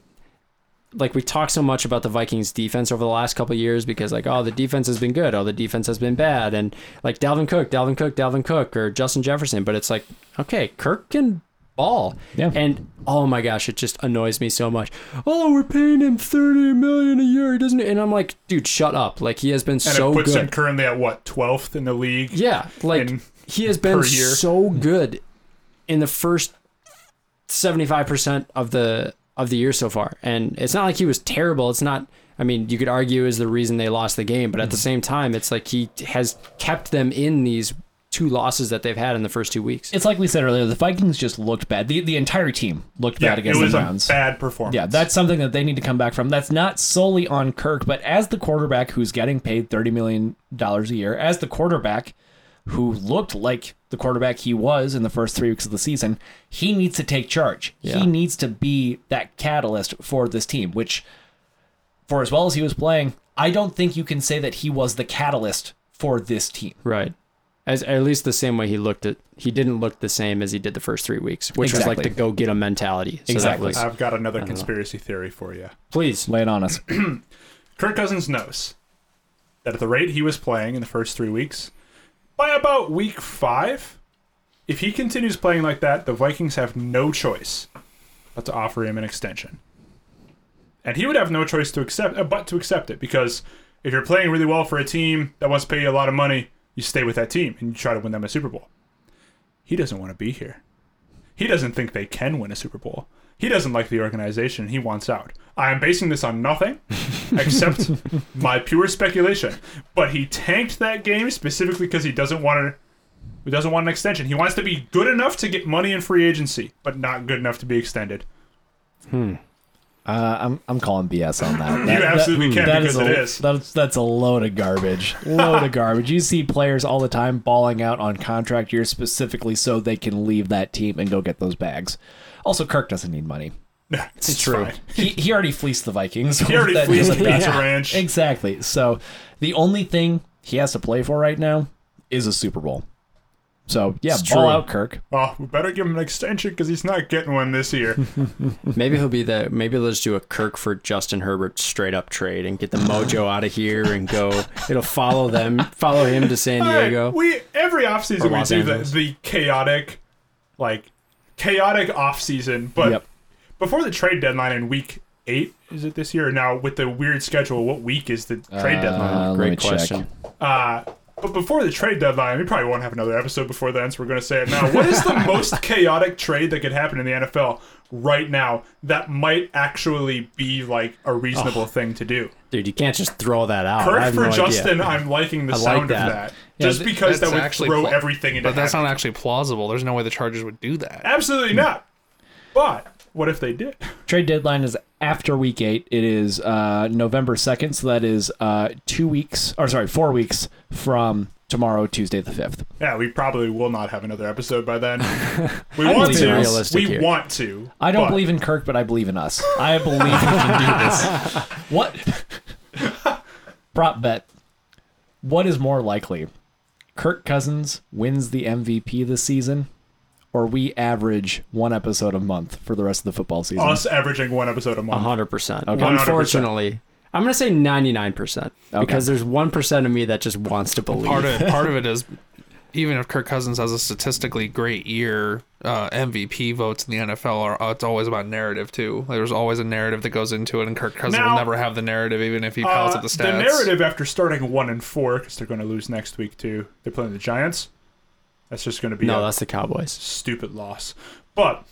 like we talk so much about the Vikings defense over the last couple of years because like oh the defense has been good, oh the defense has been bad, and like Dalvin Cook, Dalvin Cook, Dalvin Cook, or Justin Jefferson, but it's like okay, Kirk can ball, Yeah. and oh my gosh, it just annoys me so much. Oh, we're paying him thirty million a year, he doesn't, and I'm like, dude, shut up. Like he has been and so it puts good. him currently at what, twelfth in the league? Yeah, like in- he has been year. so good in the first seventy five percent of the of the year so far, and it's not like he was terrible. It's not. I mean, you could argue is the reason they lost the game, but at the Mm-hmm. same time, it's like he has kept them in these two losses that they've had in the first two weeks. It's like we said earlier, the Vikings just looked bad. The the entire team looked Yeah, bad it against was the a Browns. bad performance. Yeah, that's something that they need to come back from. That's not solely on Kirk, but as the quarterback who's getting paid $30 million a year, as the quarterback who looked like the quarterback he was in the first three weeks of the season, he needs to take charge. Yeah. He needs to be that catalyst for this team, which, for as well as he was playing, I don't think you can say that he was the catalyst for this team. Right. As at least the same way he looked at, he didn't look the same as he did the first three weeks, which was like Exactly. the go get him mentality. So Exactly. Was, I've got another conspiracy theory for you. please. Lay it on us. Kirk Cousins knows that at the rate he was playing in the first three weeks, by about week five, if he continues playing like that, the Vikings have no choice but to offer him an extension. And he would have no choice to accept, uh, but to accept it because if you're playing really well for a team that wants to pay you a lot of money, you stay with that team and you try to win them a Super Bowl. He doesn't want to be here. He doesn't think they can win a Super Bowl. He doesn't like the organization. He wants out. I am basing this on nothing except my pure speculation. But he tanked that game specifically because he doesn't want to. He doesn't want an extension. He wants to be good enough to get money in free agency, but not good enough to be extended. Uh, I'm I'm calling BS on that. You That- that- absolutely can that because a, it is. That's that's a load of garbage. Load of garbage. You see players all the time balling out on contract years specifically so they can leave that team and go get those bags. Also, Kirk doesn't need money. It's true. fine. He he already fleeced the Vikings. He already That fleeced doesn't the matter. Pizza Ranch. Exactly. So the only thing he has to play for right now is a Super Bowl. So yeah, It's ball true. out, Kirk. Oh, we better give him an extension because he's not getting one this year. Maybe he'll be the. Maybe they'll just do a Kirk for Justin Herbert straight up trade and get the mojo out of here and go. It'll follow them, follow him to San All right, Diego. we every offseason we Los do the, the chaotic, like chaotic offseason. But Yep. before the trade deadline in week eight, is it this year? Now with the weird schedule, what week is the trade Uh, deadline? let Great question. Uh, But before the trade deadline, we probably won't have another episode before then, so we're going to say it now. What is the most chaotic trade that could happen in the NFL right now that might actually be like a reasonable thing to do? Dude, you can't just throw that out. I have for no idea. Justin, I'm liking the I like sound that. of that. Yeah, Just th- because that would actually throw pla- everything into But that's heaven. not actually plausible. There's no way the Chargers would do that. Absolutely not. But what if they did? Trade deadline is after week eight. It is uh, November 2nd, so that is uh, two weeks, or sorry, four weeks from tomorrow, Tuesday the 5th. Yeah, we probably will not have another episode by then. We want to. We here. want to. I don't but- believe in Kirk, but I believe in us. I believe we can do this. What? Prop bet. What is more likely? Kirk Cousins wins the MVP this season, or we average one episode a month for the rest of the football season? us averaging one episode a month. hundred percent. Okay. Unfortunately, I'm gonna say ninety nine percent because there's one percent of me that just wants to believe. Part of part of it is even if Kirk Cousins has a statistically great year, uh, MVP votes in the NFL are uh, it's always about narrative too. There's always a narrative that goes into it, and Kirk Cousins Now- will never have the narrative, even if he calls Uh, it the stats. the narrative after starting one and four, because they're going to lose next week too. They're playing the Giants. That's just going to be no, a that's the Cowboys. stupid loss. But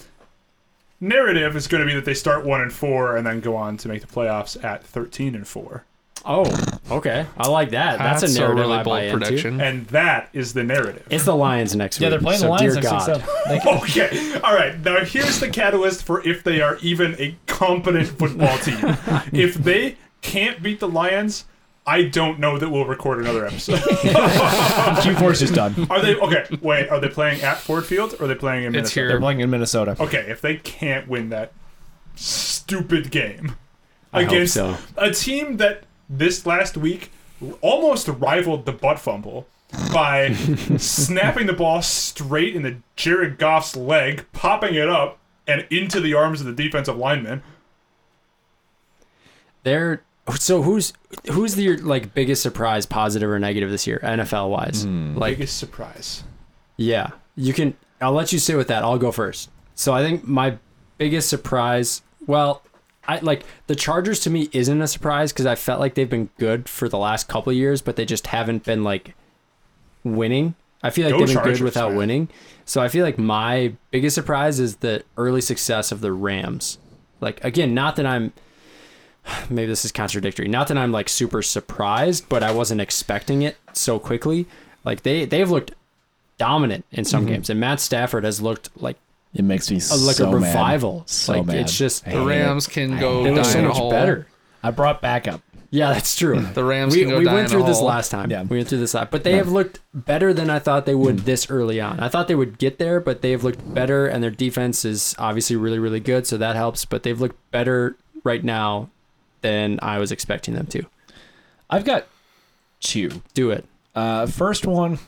narrative is going to be that they start one and four and then go on to make the playoffs at thirteen and four, Oh, okay. I like that. That's, a narrative really I bold buy into. and that is the narrative. It's the Lions next week. yeah, they're playing so the Lions Dear next God. week. So Okay, all right. Now here's the catalyst for if they are even a competent football team. if they can't beat the Lions, I don't know that we'll record another episode. Q4 is done. Are they okay? Wait, are they playing at Ford Field or are they playing in It's Minnesota? They're playing in Minnesota. Okay, if they can't win that stupid game I hope against so. a team that this last week almost rivaled the butt fumble by snapping the ball straight in the Jared Goff's leg, popping it up and into the arms of the defensive lineman. They're so who's who's the like biggest surprise, positive or negative this year, NFL wise? Hmm. Like Biggest surprise. Yeah, you can. I'll let you sit with that. I'll go first. So I think my biggest surprise. Well, I like the Chargers to me isn't a surprise because I felt like they've been good for the last couple of years, but they just haven't been like winning. I feel like Go they've been Chargers, good without man. winning. So I feel like my biggest surprise is the early success of the Rams. Like again, not that I'm maybe this is contradictory. Not that I'm like super surprised, but I wasn't expecting it so quickly. Like they they've looked dominant in some Mm-hmm. games, and Matt Stafford has looked like It makes me a, like so a mad. revival. So like mad. it's just The hate it. Rams can go they look so much hole. better. I brought backup. Yeah, that's true. The Rams we can go we went through this last time. Yeah. We went through this last, but they have looked better than I thought they would this early on. I thought they would get there, but they have looked better, and their defense is obviously really really good, so that helps. But they've looked better right now than I was expecting them to. I've got two. Do it. Uh, first one,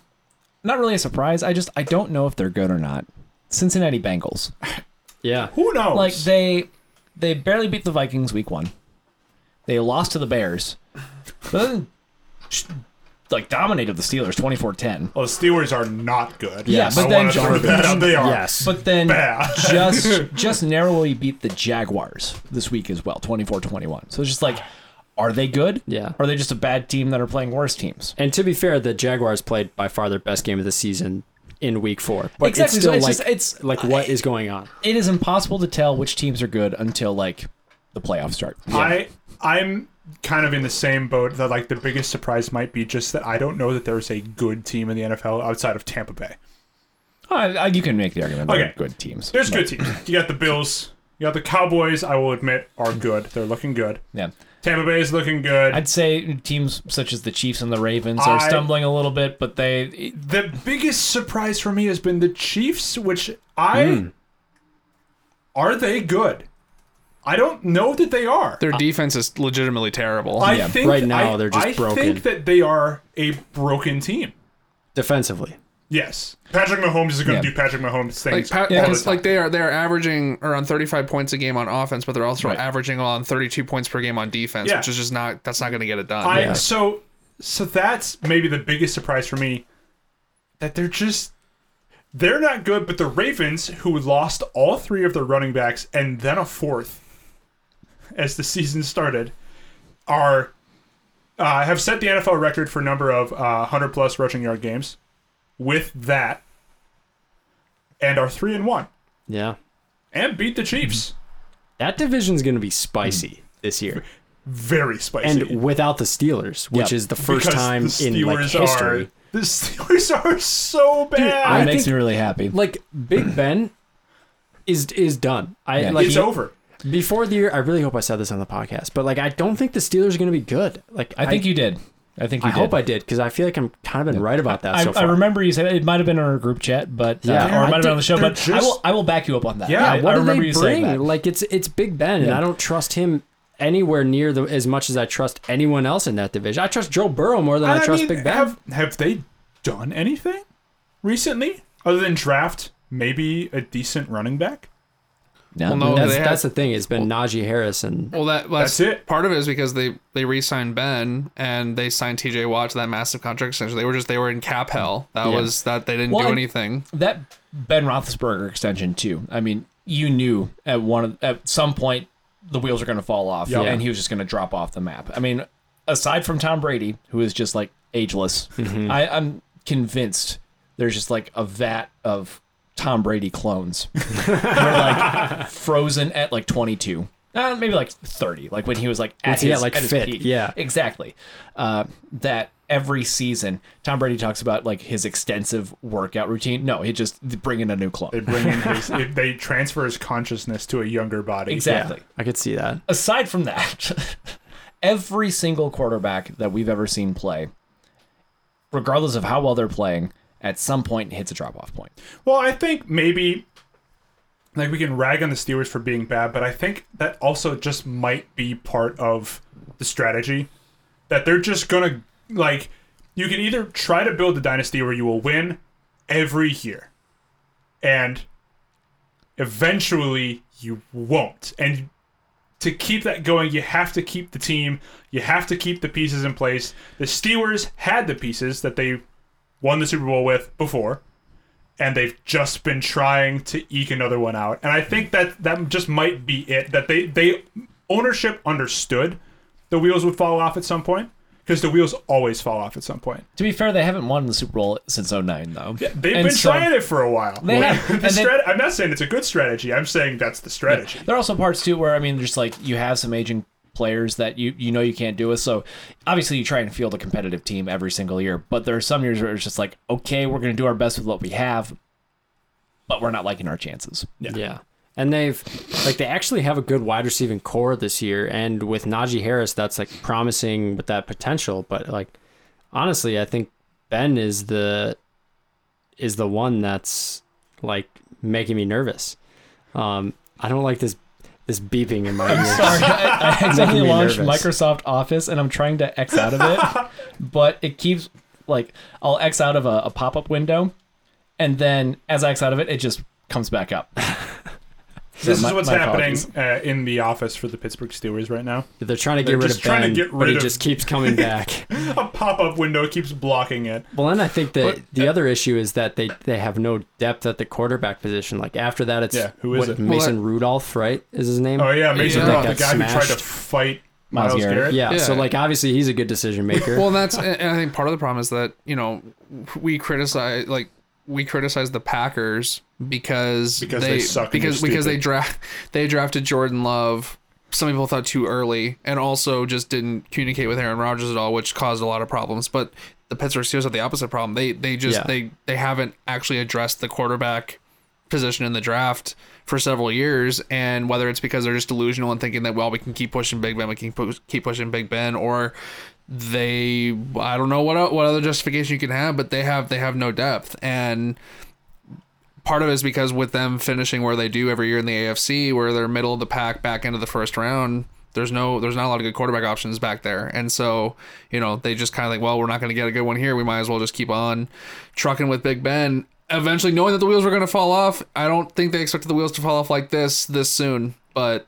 not really a surprise. I just I don't know if they're good or not. Cincinnati Bengals. Yeah. Who knows? Like they they barely beat the Vikings week one. They lost to the Bears, but then sh- like dominated the Steelers 24-10. well, the Steelers are not good. Yeah, but I then wanna throw that out. They are. Yes. But then Bad. just just narrowly beat the Jaguars this week as well, 24-21. So it's just like, are they good? Yeah. Or are they just a bad team that are playing worse teams? And to be fair, the Jaguars played by far their best game of the season in Week Four. But Exactly, it's so still it's like just- it's- like what is going on? It is impossible to tell which teams are good until like the playoffs start. I I'm kind of in the same boat that like the biggest surprise might be just that I don't know that there's a good team in the NFL outside of Tampa Bay. I, I, you can make the argument Okay. good teams. There's but- good teams. You got the Bills. You got the Cowboys. I will admit are good. They're looking good. Yeah. Tampa Bay is looking good. I'd say teams such as the Chiefs and the Ravens are I- stumbling a little bit, but they the biggest surprise for me has been the Chiefs, which I Hmm. are they good? I don't know that they are. Their defense is legitimately terrible. I yeah, think right now I- they're just I broken. I think that they are a broken team. Defensively. Yes, Patrick Mahomes is going Yeah. to do Patrick Mahomes like things. Pat, all the time. like they are they are averaging around 35 points a game on offense, but they're also Right. averaging on 32 points per game on defense, Yeah. which is just not that's not going to get it done. I Yeah. so so that's maybe the biggest surprise for me that they're just they're not good, but the Ravens, who lost all three of their running backs and then a fourth as the season started, are uh, have set the NFL record for number of uh, 100 plus rushing yard games with that, and are three and one, Yeah. and beat the Chiefs. That division's going to be spicy this year. Very spicy. And without the Steelers, which Yep. is the first Because time the in like history. Are, the Steelers are so bad. I It makes think- me really happy. Like Big Ben is is done. I Yeah. like it's he- over. Before the year. I really hope I said this on the podcast, but like I don't think the Steelers are going to be good. Like I think you did. I think you I did. hope I did because I feel like I'm kind of been right about that I, so I remember you said it might have been on our group chat, but uh, Yeah. or it might have been on the show. But they're I will I will back you up on that. Yeah, I, what I do remember they you saying bring? that. Like it's it's Big Ben, and I don't trust him anywhere near the, as much as I trust anyone else in that division. I trust Joe Burrow more than I, And trust mean, Big Ben. Have, have they done anything recently other than draft maybe a decent running back? No, Well, no, that's they that's the thing. It's been Najee Harris and Well, that that's, That's it. Part of it is because they they re-signed Ben and they signed T.J. Watt to that massive contract extension. They were just they were in cap hell. That Yeah. was that they didn't Well, do anything. that Ben Roethlisberger extension too. I mean, you knew at one of- at some point the wheels are going to fall off, Yeah. and he was just going to drop off the map. I mean, aside from Tom Brady, who is just like ageless, mm-hmm. I, I'm convinced there's just like a vat of Tom Brady clones. They're like frozen at like 22. Uh, maybe like 30, like when he was like at Once he his, got, like, at his fit, peak. yeah. exactly. Uh, that every season, Tom Brady talks about like his extensive workout routine. No, he just bring in a new clone. They bring in his, it, they transfer his consciousness to a younger body. Exactly. I could see that. Aside from that, every single quarterback that we've ever seen play, regardless of how well they're playing, at some point hits a drop off point. Well, I think maybe like we can rag on the Steelers for being bad, but I think that also just might be part of the strategy that they're just gonna like. You can either try to build a dynasty where you will win every year, and eventually you won't. And to keep that going, you have to keep the team. You have to keep the pieces in place. The Steelers had the pieces that they won the Super Bowl with before, and they've just been trying to eke another one out. And I think that that just might be it. That they they ownership understood the wheels would fall off at some point because the wheels always fall off at some point. To be fair, they haven't won the Super Bowl since 09, though. Yeah, They've And been so- trying it for a while. They have, The and they- I'm not saying it's a good strategy. I'm saying that's the strategy. There are also parts too where I mean, just like you have some aging players that you you know you can't do with. So obviously you try and field a competitive team every single year, but there are some years where it's just like, okay, we're going to do our best with what we have, but we're not liking our chances. Yeah. And they've like they actually have a good wide receiving core this year, and with Najee Harris, that's like promising with that potential. But like honestly, I think Ben is the is the one that's like making me nervous. Um, I don't like this this beeping in my ears. Sorry, I, I accidentally launched nervous. Microsoft Office and I'm trying to X out of it, but it keeps like I'll X out of a, a pop up window, and then as I X out of it, it just comes back up. So This my- is what's happening uh, in the office for the Pittsburgh Steelers right now. They're trying to get They're rid just of trying to Ben, get but rid he of- just keeps coming back. A pop up window keeps blocking it. Well, then I think that But- the other issue is that they they have no depth at the quarterback position. Like after that, it's Yeah, who is what, it? Mason Well, Rudolph, right? Is his name? Oh yeah, Mason Yeah. Rudolph, the Got guy who tried to fight Myles Miles Garrett. Garrett. Yeah, so like obviously he's a good decision maker. Well, that's and I think part of the problem is that you know we criticize like we criticize the Packers because Because they suck because because they draft they drafted Jordan Love. Some people thought too early, and also just didn't communicate with Aaron Rodgers at all, which caused a lot of problems. But the Pittsburgh Steelers have the opposite problem. They they just Yeah. they they haven't actually addressed the quarterback position in the draft for several years, and whether it's because they're just delusional and thinking that well we can keep pushing Big Ben, we can pu- keep pushing Big Ben, or they I don't know what what other justification you can have, but they have they have no depth, and part of it is because with them finishing where they do every year in the AFC, where they're middle of the pack, back into the first round. There's no, there's not a lot of good quarterback options back there, and so you know they just kind of like, well, we're not going to get a good one here. We might as well just keep on trucking with Big Ben. Eventually, knowing that the wheels were going to fall off, I don't think they expected the wheels to fall off like this this soon. But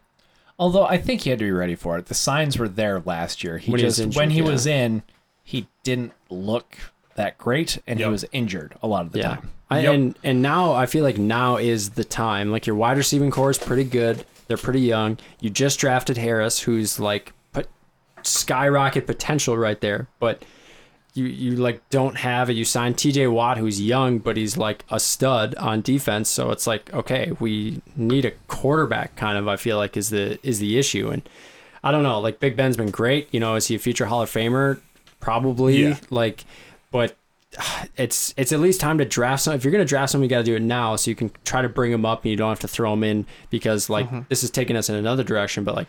Although I think he had to be ready for it. The signs were there last year. He When he was injured, when he yeah. was in, he didn't look that great, and Yep. he was injured a lot of the yeah, time. I, Yep. and and now I feel like now is the time. Like your wide receiving core is pretty good. They're pretty young. You just drafted Harris, who's like, but skyrocket potential right there, but you you like don't have it. You signed T.J. Watt, who's young, but he's like a stud on defense. So it's like, okay, we need a quarterback. Kind of, I feel like is the is the issue, and I don't know. Like Big Ben's been great. You know, is he a future Hall of Famer? Probably. Yeah. Like, but it's it's at least time to draft some. If you're gonna draft someone, you got to do it now, so you can try to bring them up, and you don't have to throw them in because like mm-hmm. this is taking us in another direction. But like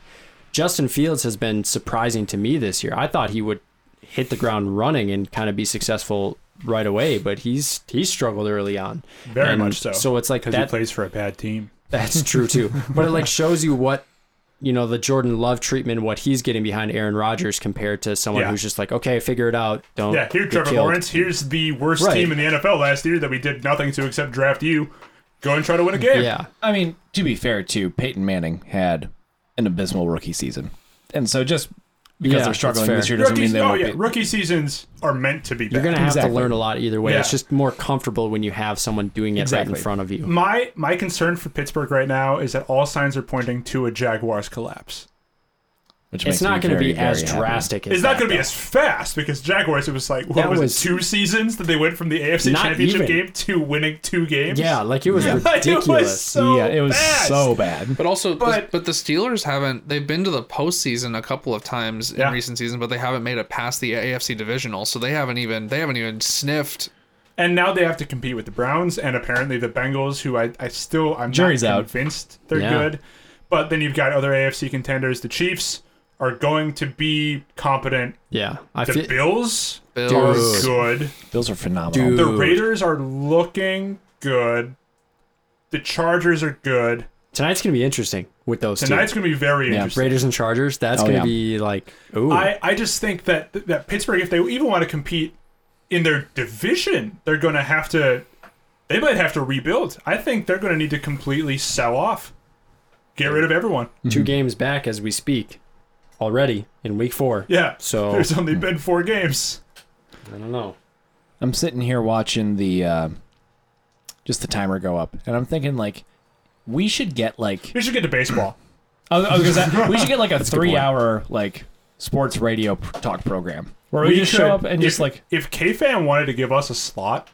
Justin Fields has been surprising to me this year. I thought he would hit the ground running and kind of be successful right away, but he's he's struggled early on. Very And much so. So it's like he that. plays for a bad team. That's true too. but it like shows you what you know the Jordan Love treatment, what he's getting behind Aaron Rodgers compared to someone Yeah. who's just like, okay, figure it out. Don't Yeah, here, get Trevor killed. Lawrence. Here's the worst Right. team in the NFL last year that we did nothing to except draft you. Go and try to win a game. Yeah, I mean, to be fair, too, Peyton Manning had an abysmal rookie season, and so just because Yeah, they're struggling that's this year fair. doesn't mean they oh won't yeah, be. rookie seasons are meant to be bad. you're gonna have Exactly. to learn a lot either way. Yeah. It's just more comfortable when you have someone doing it right Exactly. in front of you. My my concern for Pittsburgh right now is that all signs are pointing to a Jaguars collapse. Which It's not going to be very, as happy. drastic. As It's not going to be as fast because Jaguars. It was like what That was, was- it? Two seasons that they went from the AFC Championship even. game to winning two games. Yeah, like it was Like, ridiculous. It was so yeah, it was fast. so bad. But also, But- but, the Steelers haven't. They've been to the postseason a couple of times Yeah. in recent seasons, but they haven't made it past the AFC divisional. So they haven't even. They haven't even sniffed. And now they have to compete with the Browns and apparently the Bengals, who I, I still I'm Jury's not out. convinced they're Yeah. good. But then you've got other AFC contenders. The Chiefs are going to be competent. Yeah, I The feel Bills Bills. are Dude. good. Bills are phenomenal. Dude. The Raiders are looking good. The Chargers are good. tonight's going to be interesting with those Tonight's two. going to be very Yeah, interesting. Raiders and Chargers. That's Oh, going to yeah. be like, ooh, I, I just think that that Pittsburgh, if they even want to compete in their division, they're going to have to. They might have to rebuild. I think they're going to need to completely sell off, get rid of everyone. 2 mm-hmm. games back as we speak already in week four. Yeah. So There's only been four games. I don't know. I'm sitting here watching the uh, just the timer go up, and I'm thinking like we should get like We should get to baseball. I was, I was gonna say, we should get like a a good three point. hour like sports radio p- talk program where we, We just could- show up and if, just like if KFan wanted to give us a slot,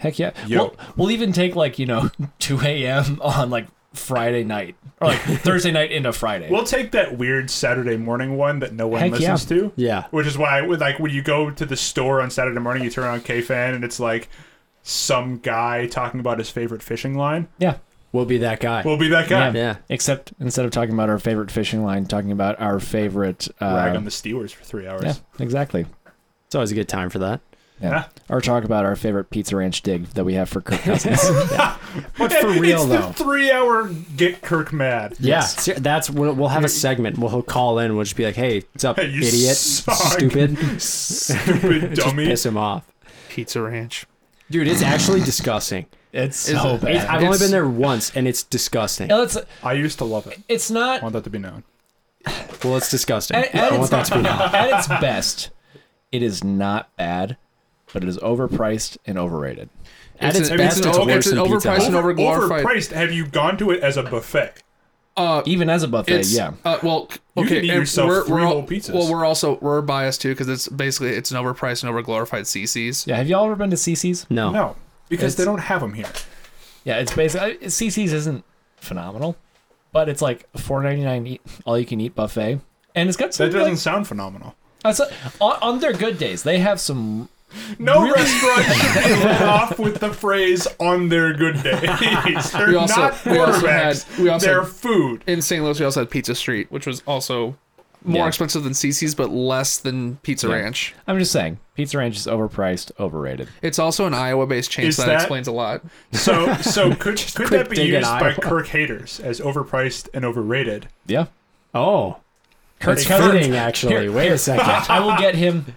heck yeah. Yo. We'll, we'll even take like you know 2 a.m. on like Friday night or like Thursday night into Friday. we'll take that weird Saturday morning one that no one Heck yeah. listens to. Yeah. Which is why, with like, when you go to the store on Saturday morning, you turn on KFan and it's like some guy talking about his favorite fishing line. yeah. We'll be that guy. We'll be that guy. Yeah. yeah. Except instead of talking about our favorite fishing line, talking about our favorite. Uh, Rag on the Steelers for three hours. yeah, exactly. It's always a good time for that. Yeah. Yeah. Or talk about our favorite Pizza Ranch dig that we have for Kirk Cousins. yeah. But for real, it's real the though, three hour get Kirk mad. Yeah, Yes. that's we'll, we'll have a segment. We'll call in. We'll just be like, "Hey, what's up, Hey, you idiot, suck." stupid?" Stupid Just dummy. piss him off, Pizza Ranch. dude. It's actually disgusting. it's so it- It's, bad. I've only been there once, and it's disgusting. Yeah, let's- I used to love it. it's not. I not want that to be known. Well, it's disgusting. at, I want that to be known. at its best. It is not bad, but it is overpriced and overrated. At It's its an- it's best, an it's over- worse it's an overpriced and Over, overpriced. Have you gone to it as a buffet? Uh, Even as a buffet, yeah. Uh, well, You okay. can eat and yourself we're, three we're all- whole pizzas. Well, we're also we're biased too because it's basically it's an overpriced and overglorified CiCi's. Yeah, have y'all ever been to CiCi's? No. No, because It's- they don't have them here. Yeah, it's basically CiCi's isn't phenomenal, but it's like four ninety nine all you can eat buffet, and it's got some. That doesn't like- sound phenomenal. that's a- on, on their good days, they have some. No Really? restaurant should be let off with the phrase "on their good days." They're We also- not we also quarterbacks. had- we also they're had- food. In St. Louis, we also had Pizza Street, which was also more Yeah. expensive than CiCi's, but less than Pizza Yeah. Ranch. I'm just saying, Pizza Ranch is overpriced, overrated. It's also an Iowa-based chain, Is so that, that- explains a lot. So, so could could that be used by Iowa. Kirk haters as overpriced and overrated? Yeah, Oh, Kirk it's fitting actually. Here- Wait a second. I will get him p-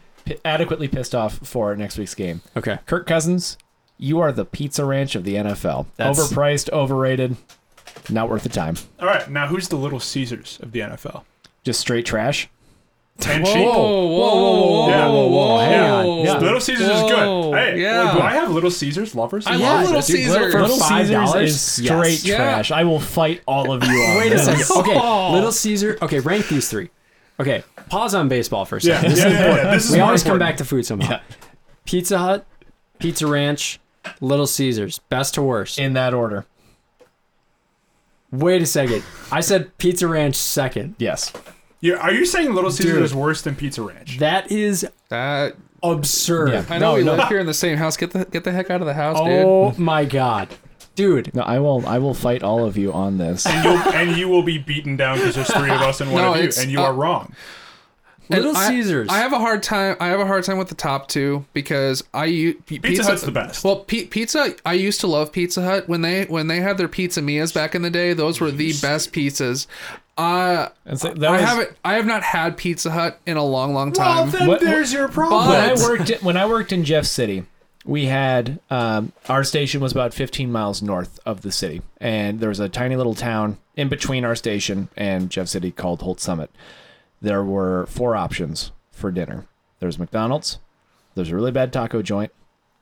adequately pissed off for next week's game. Okay. Kirk Cousins, you are the Pizza Ranch of the NFL. That's- Overpriced, overrated, not worth the time. All right, now who's the Little Caesars of the NFL? Just straight trash. And Whoa, cheap. whoa, whoa, whoa, Yeah. whoa, whoa, hang on. Yeah, Yeah. Little Caesars is Whoa, good. Hey, yeah. do I have Little Caesars lovers? I Yeah, love Little dude, Caesars. for Little five Caesars dollars? is straight Yes. Yeah. trash. I will fight all of you on Wait a this. second. Okay, oh. Little Caesar. Okay, rank these three: Okay, pause on baseball for a Yeah, second. yeah, yeah, yeah. This is we more always come back to food somehow. Pizza Hut, Pizza Ranch, Little Caesars, best to worst. In that order. Wait a second. I said Pizza Ranch second. Yes. Yeah, are you saying Little Caesars Dude. is worse than Pizza Ranch? That is That absurd. Yeah. I know No, we no. live here in the same house. Get the get the heck out of the house, dude. Oh my god. Dude, No, I will. I will fight all of you on this. and, you'll, and you will be beaten down because there's three of us and one No, of you, it's, and you uh, are wrong. Little I- Caesars. I have a hard time. I have a hard time with the top two because I use pizza, Hut's the best. Well, P- pizza. I used to love Pizza Hut when they when they had their pizza mias back in the day. Those were the best pizzas. Uh, And so that I was- haven't. I have not had Pizza Hut in a long, long time. Well, then What- there's your problem. when I But- worked when I worked in Jeff City, we had um, our station was about 15 miles north of the city, and there was a tiny little town in between our station and Jeff City called Holt Summit. There were four options for dinner. There was McDonald's. There's a really bad taco joint.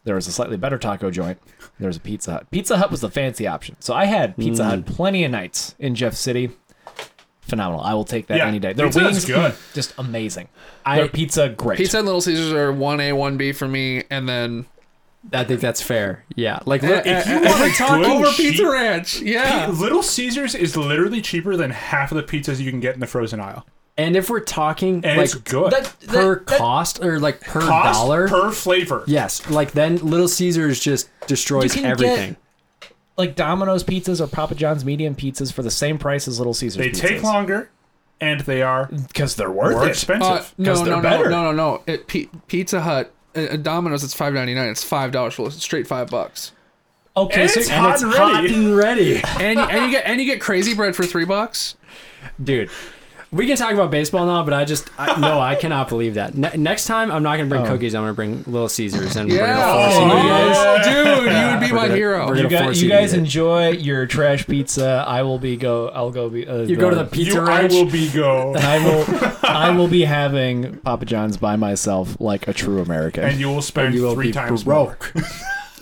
There was a slightly better taco joint. There was a Pizza Hut. Pizza Hut was the fancy option. So I had Pizza Hut plenty of nights in Jeff City. Phenomenal. I will take that Yeah, any day. Their Pizza Hut's wings, good. just amazing. I- Their pizza, great. Pizza and Little Caesars are one A, one B for me, and then I think that's fair. Yeah. Like Uh, if you you want want to talk over cheap- Pizza Ranch. Yeah. Little Caesars is literally cheaper than half of the pizzas you can get in the frozen aisle. and if we're talking And like good. That- per that- that- cost or like per Cost dollar. per flavor. yes, like then Little Caesars just destroys You can everything. like Domino's pizzas or Papa John's medium pizzas for the same price as Little Caesars. They take longer, and they are because they're worth more it. expensive. Uh, no, 'Cause they're no, no, better. no, no, no. It, Pizza Hut, uh, Domino's, it's five ninety nine. It's five dollars for straight five bucks. Okay, And so it's And hot it's and hot ready. and ready. And and you get and you get crazy bread for three bucks. Dude. We can talk about baseball now, but I just I, no, I cannot believe that. Ne- next time, I'm not gonna bring cookies. I'm gonna bring Little Caesars, and we're gonna force Oh, you guys. dude, you would be my gonna- hero. you gonna guys, you you guys eat it. enjoy your trash pizza. I will be go. I'll go be. Uh, You go to the pizza you, I will be go, I will. I will be having Papa John's by myself, like a true American. and you will spend you will three be times broke. more.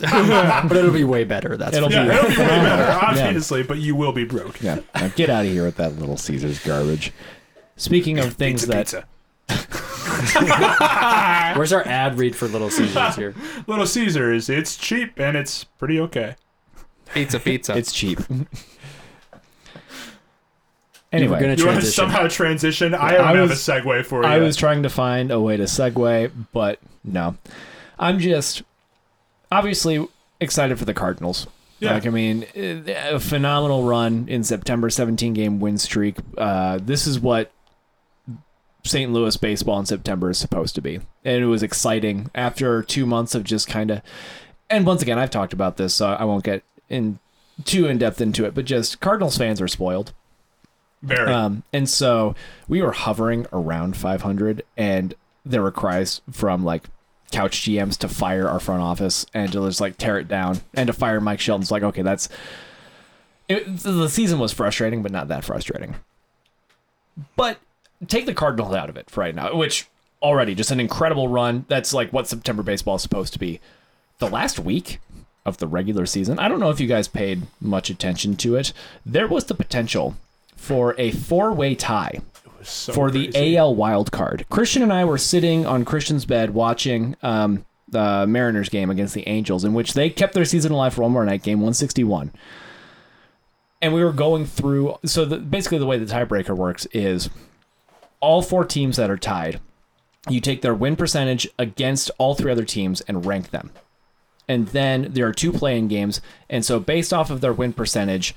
but it'll be way better. That's It'll for Yeah, be- it'll be way better, Yeah. obviously, but you will be broke. yeah, now get out of here with that Little Caesars garbage. Speaking of things Pizza, that pizza. Where's our ad read for Little Caesars here? Little Caesars, it's cheap and it's pretty okay. Pizza, pizza. it's cheap. You were anyway, gonna You want to somehow transition? I don't I have was- a segue for you. I was trying to find a way to segue, but no. I'm just obviously excited for the Cardinals. Yeah. Like, I mean, eh, a phenomenal run in September, 17 game win streak. Uh, this is what St. Louis baseball in September is supposed to be. And it was exciting after two months of just kind of. And once again, I've talked about this, so I won't get in too in depth into it, but just Cardinals fans are spoiled. Very. Um, and so we were hovering around 500, and there were cries from like couch GMs to fire our front office and to just like tear it down and to fire Mike Shildt's like, okay, that's it, the season was frustrating, but not that frustrating. But take the Cardinals out of it for right now, which already just an incredible run. That's like what September baseball is supposed to be. The last week of the regular season, I don't know if you guys paid much attention to it. There was the potential for a four-way tie So for the crazy. AL wild card. Christian and I were sitting on Christian's bed watching um, the Mariners game against the Angels, in which they kept their season alive for one more night, game 161. And we were going through. So the, basically, the way the tiebreaker works is all four teams that are tied, you take their win percentage against all three other teams and rank them. And then there are two playing games. And so, based off of their win percentage,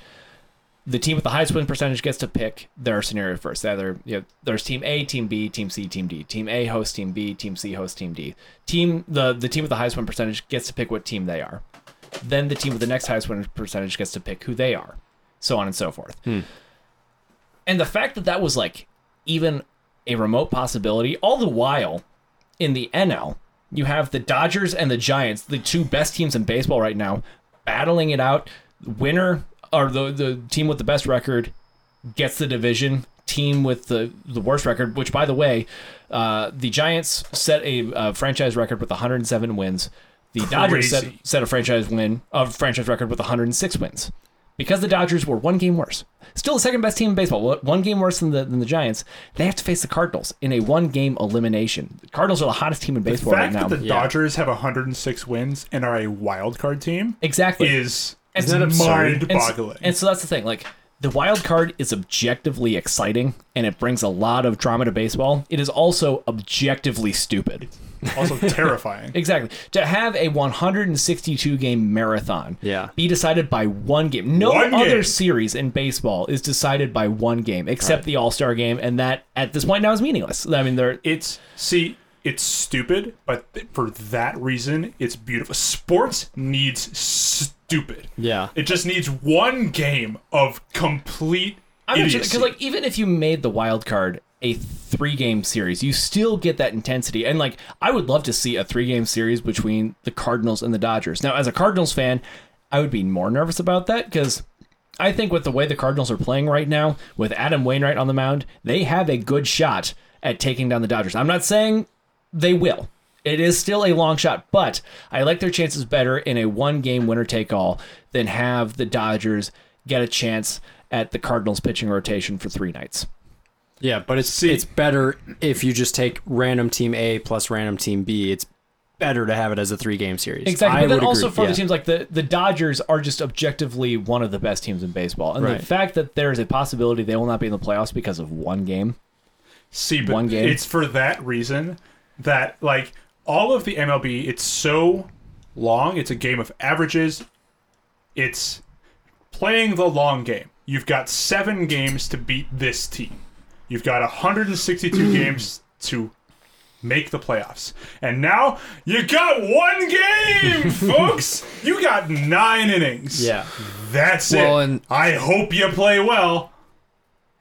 the team with the highest win percentage gets to pick their scenario first. Either you know, there's team A, team B, team C, team D. Team A hosts team B, team C hosts team D. Team the the team with the highest win percentage gets to pick what team they are. Then the team with the next highest win percentage gets to pick who they are, so on and so forth. Hmm. And the fact that that was like even a remote possibility, all the while in the NL, you have the Dodgers and the Giants, the two best teams in baseball right now, battling it out. Winner or the the team with the best record gets the division. Team with the the worst record, which by the way, uh, the Giants set a uh, franchise record with 107 wins. The Dodgers set, set a franchise win, a franchise record with 106 wins. Because the Dodgers were one game worse, still the second best team in baseball, one- one game worse than the than the Giants. They have to face the Cardinals in a one game elimination. The Cardinals are the hottest team in baseball right fact now. that the Yeah. Dodgers have 106 wins and are a wild card team exactly. is Isn't that absurd? mind And boggling. and so that's the thing. Like the wild card is objectively exciting and it brings a lot of drama to baseball. It is also objectively stupid. Also terrifying. Exactly. To have a 162 game marathon Yeah. be decided by one game. No One other game. series in baseball is decided by one game except the All Star game, and that at this point now is meaningless. I mean, they're It's see, it's stupid, but for that reason, it's beautiful. Sports needs stupid. Yeah. It just needs one game of complete I'm because like even if you made the wild card a three game series, you still get that intensity. And like I would love to see a three game series between the Cardinals and the Dodgers. Now, as a Cardinals fan, I would be more nervous about that because I think with the way the Cardinals are playing right now, with Adam Wainwright on the mound, they have a good shot at taking down the Dodgers. I'm not saying they will. It is still a long shot, but I like their chances better in a one game winner take all than have the Dodgers get a chance at the Cardinals pitching rotation for three nights. Yeah, but it's See- it's better if you just take random team A plus random team B. It's better to have it as a three game series. Exactly. I but then also agree, for yeah. the teams like the, the Dodgers are just objectively one of the best teams in baseball. And Right. the fact that there is a possibility they will not be in the playoffs because of one game. See, but One game. it's for that reason that like all of the MLB, it's so long. It's a game of averages. It's playing the long game. You've got seven games to beat this team. You've got 162 hmm. games to make the playoffs. And now you got one game, folks. You got nine innings. Yeah. That's Well, it. and- I hope you play well.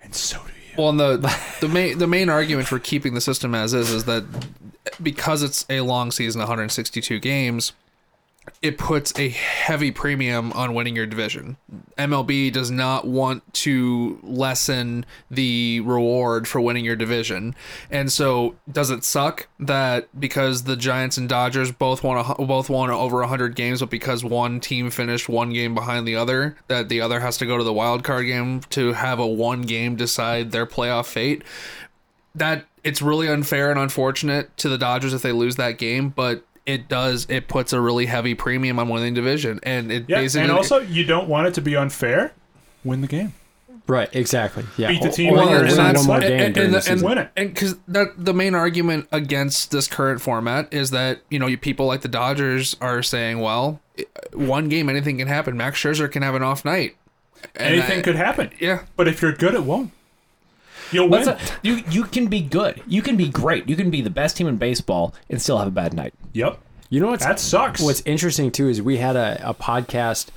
And so do you. Well, and the the main the main argument for keeping the system as is is that because it's a long season, 162 games, it puts a heavy premium on winning your division. MLB does not want to lessen the reward for winning your division. And so does it suck that because the Giants and Dodgers both won both won over 100 games but because one team finished one game behind the other that the other has to go to the wild card game to have a one game decide their playoff fate? that it's really unfair and unfortunate to the Dodgers if they lose that game, but it does it puts a really heavy premium on winning division, and it Yeah, basically and also you don't want it to be unfair. Win the game. Right, exactly. Yeah. Beat the team or on your win side. one more And- game and, and, the and. Win it. and because that the main argument against this current format is that you know you people like the Dodgers are saying, well, one game anything can happen. Max Scherzer can have an off night. And Anything I- could happen. Yeah, But if you're good, it won't. You'll win. What's? You you can be good. You can be great. You can be the best team in baseball and still have a bad night. Yep. You know what? That sucks. What's interesting too is we had a, a podcast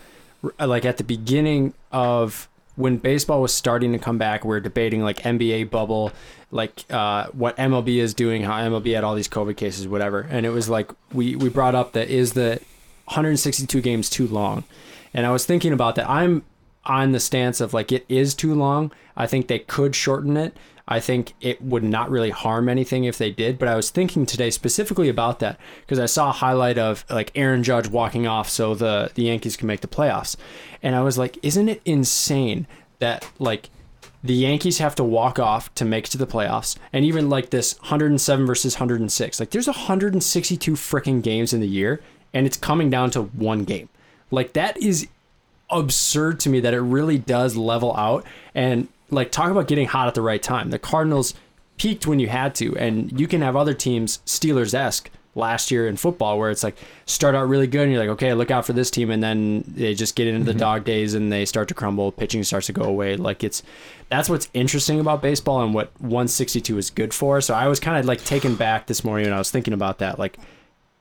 like at the beginning of when baseball was starting to come back. We are debating like NBA bubble, like uh, what MLB is doing, how MLB had all these COVID cases, whatever. And it was like we we brought up that is the 162 games too long, and I was thinking about that. I'm on the stance of like it is too long. I think they could shorten it. I think it would not really harm anything if they did. But I was thinking today specifically about that because I saw a highlight of like Aaron Judge walking off so the the Yankees can make the playoffs, and I was like, isn't it insane that like the Yankees have to walk off to make to the playoffs, and even like this 107 versus 106, like there's 162 freaking games in the year, and it's coming down to one game. Like that is absurd to me that it really does level out. And like talk about getting hot at the right time. The Cardinals peaked when you had to, and you can have other teams Steelers esque last year in football where it's like start out really good and you're like okay look out for this team and then they just get into the mm-hmm. dog days and they start to crumble. Pitching starts to go away. Like it's that's what's interesting about baseball and what 162 is good for. So i was kind of like taken back this morning when i was thinking about that. Like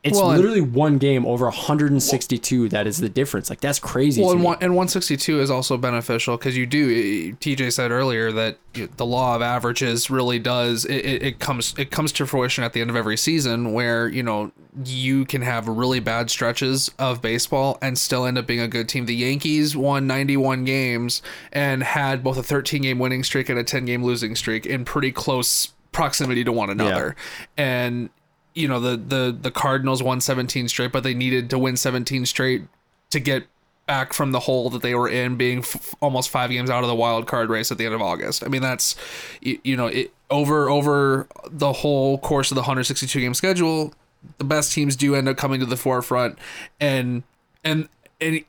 it's Well, and- literally one game over 162 that is the difference like that's crazy Well, and, one, and 162 is also beneficial because you do. Eh, eh, TJ said earlier that the law of averages really does. It, it, it comes it comes to fruition at the end of every season, where you know you can have really bad stretches of baseball and still end up being a good team. The Yankees won 91 games and had both a 13 game winning streak and a 10 game losing streak in pretty close proximity to one another, and you know the the the Cardinals won 17 straight, but they needed to win 17 straight to get back from the hole that they were in, being f- almost five games out of the wild card race at the end of August. I mean, that's you, you know it over over the whole course of the 162 game schedule. The best teams do end up coming to the forefront, and and and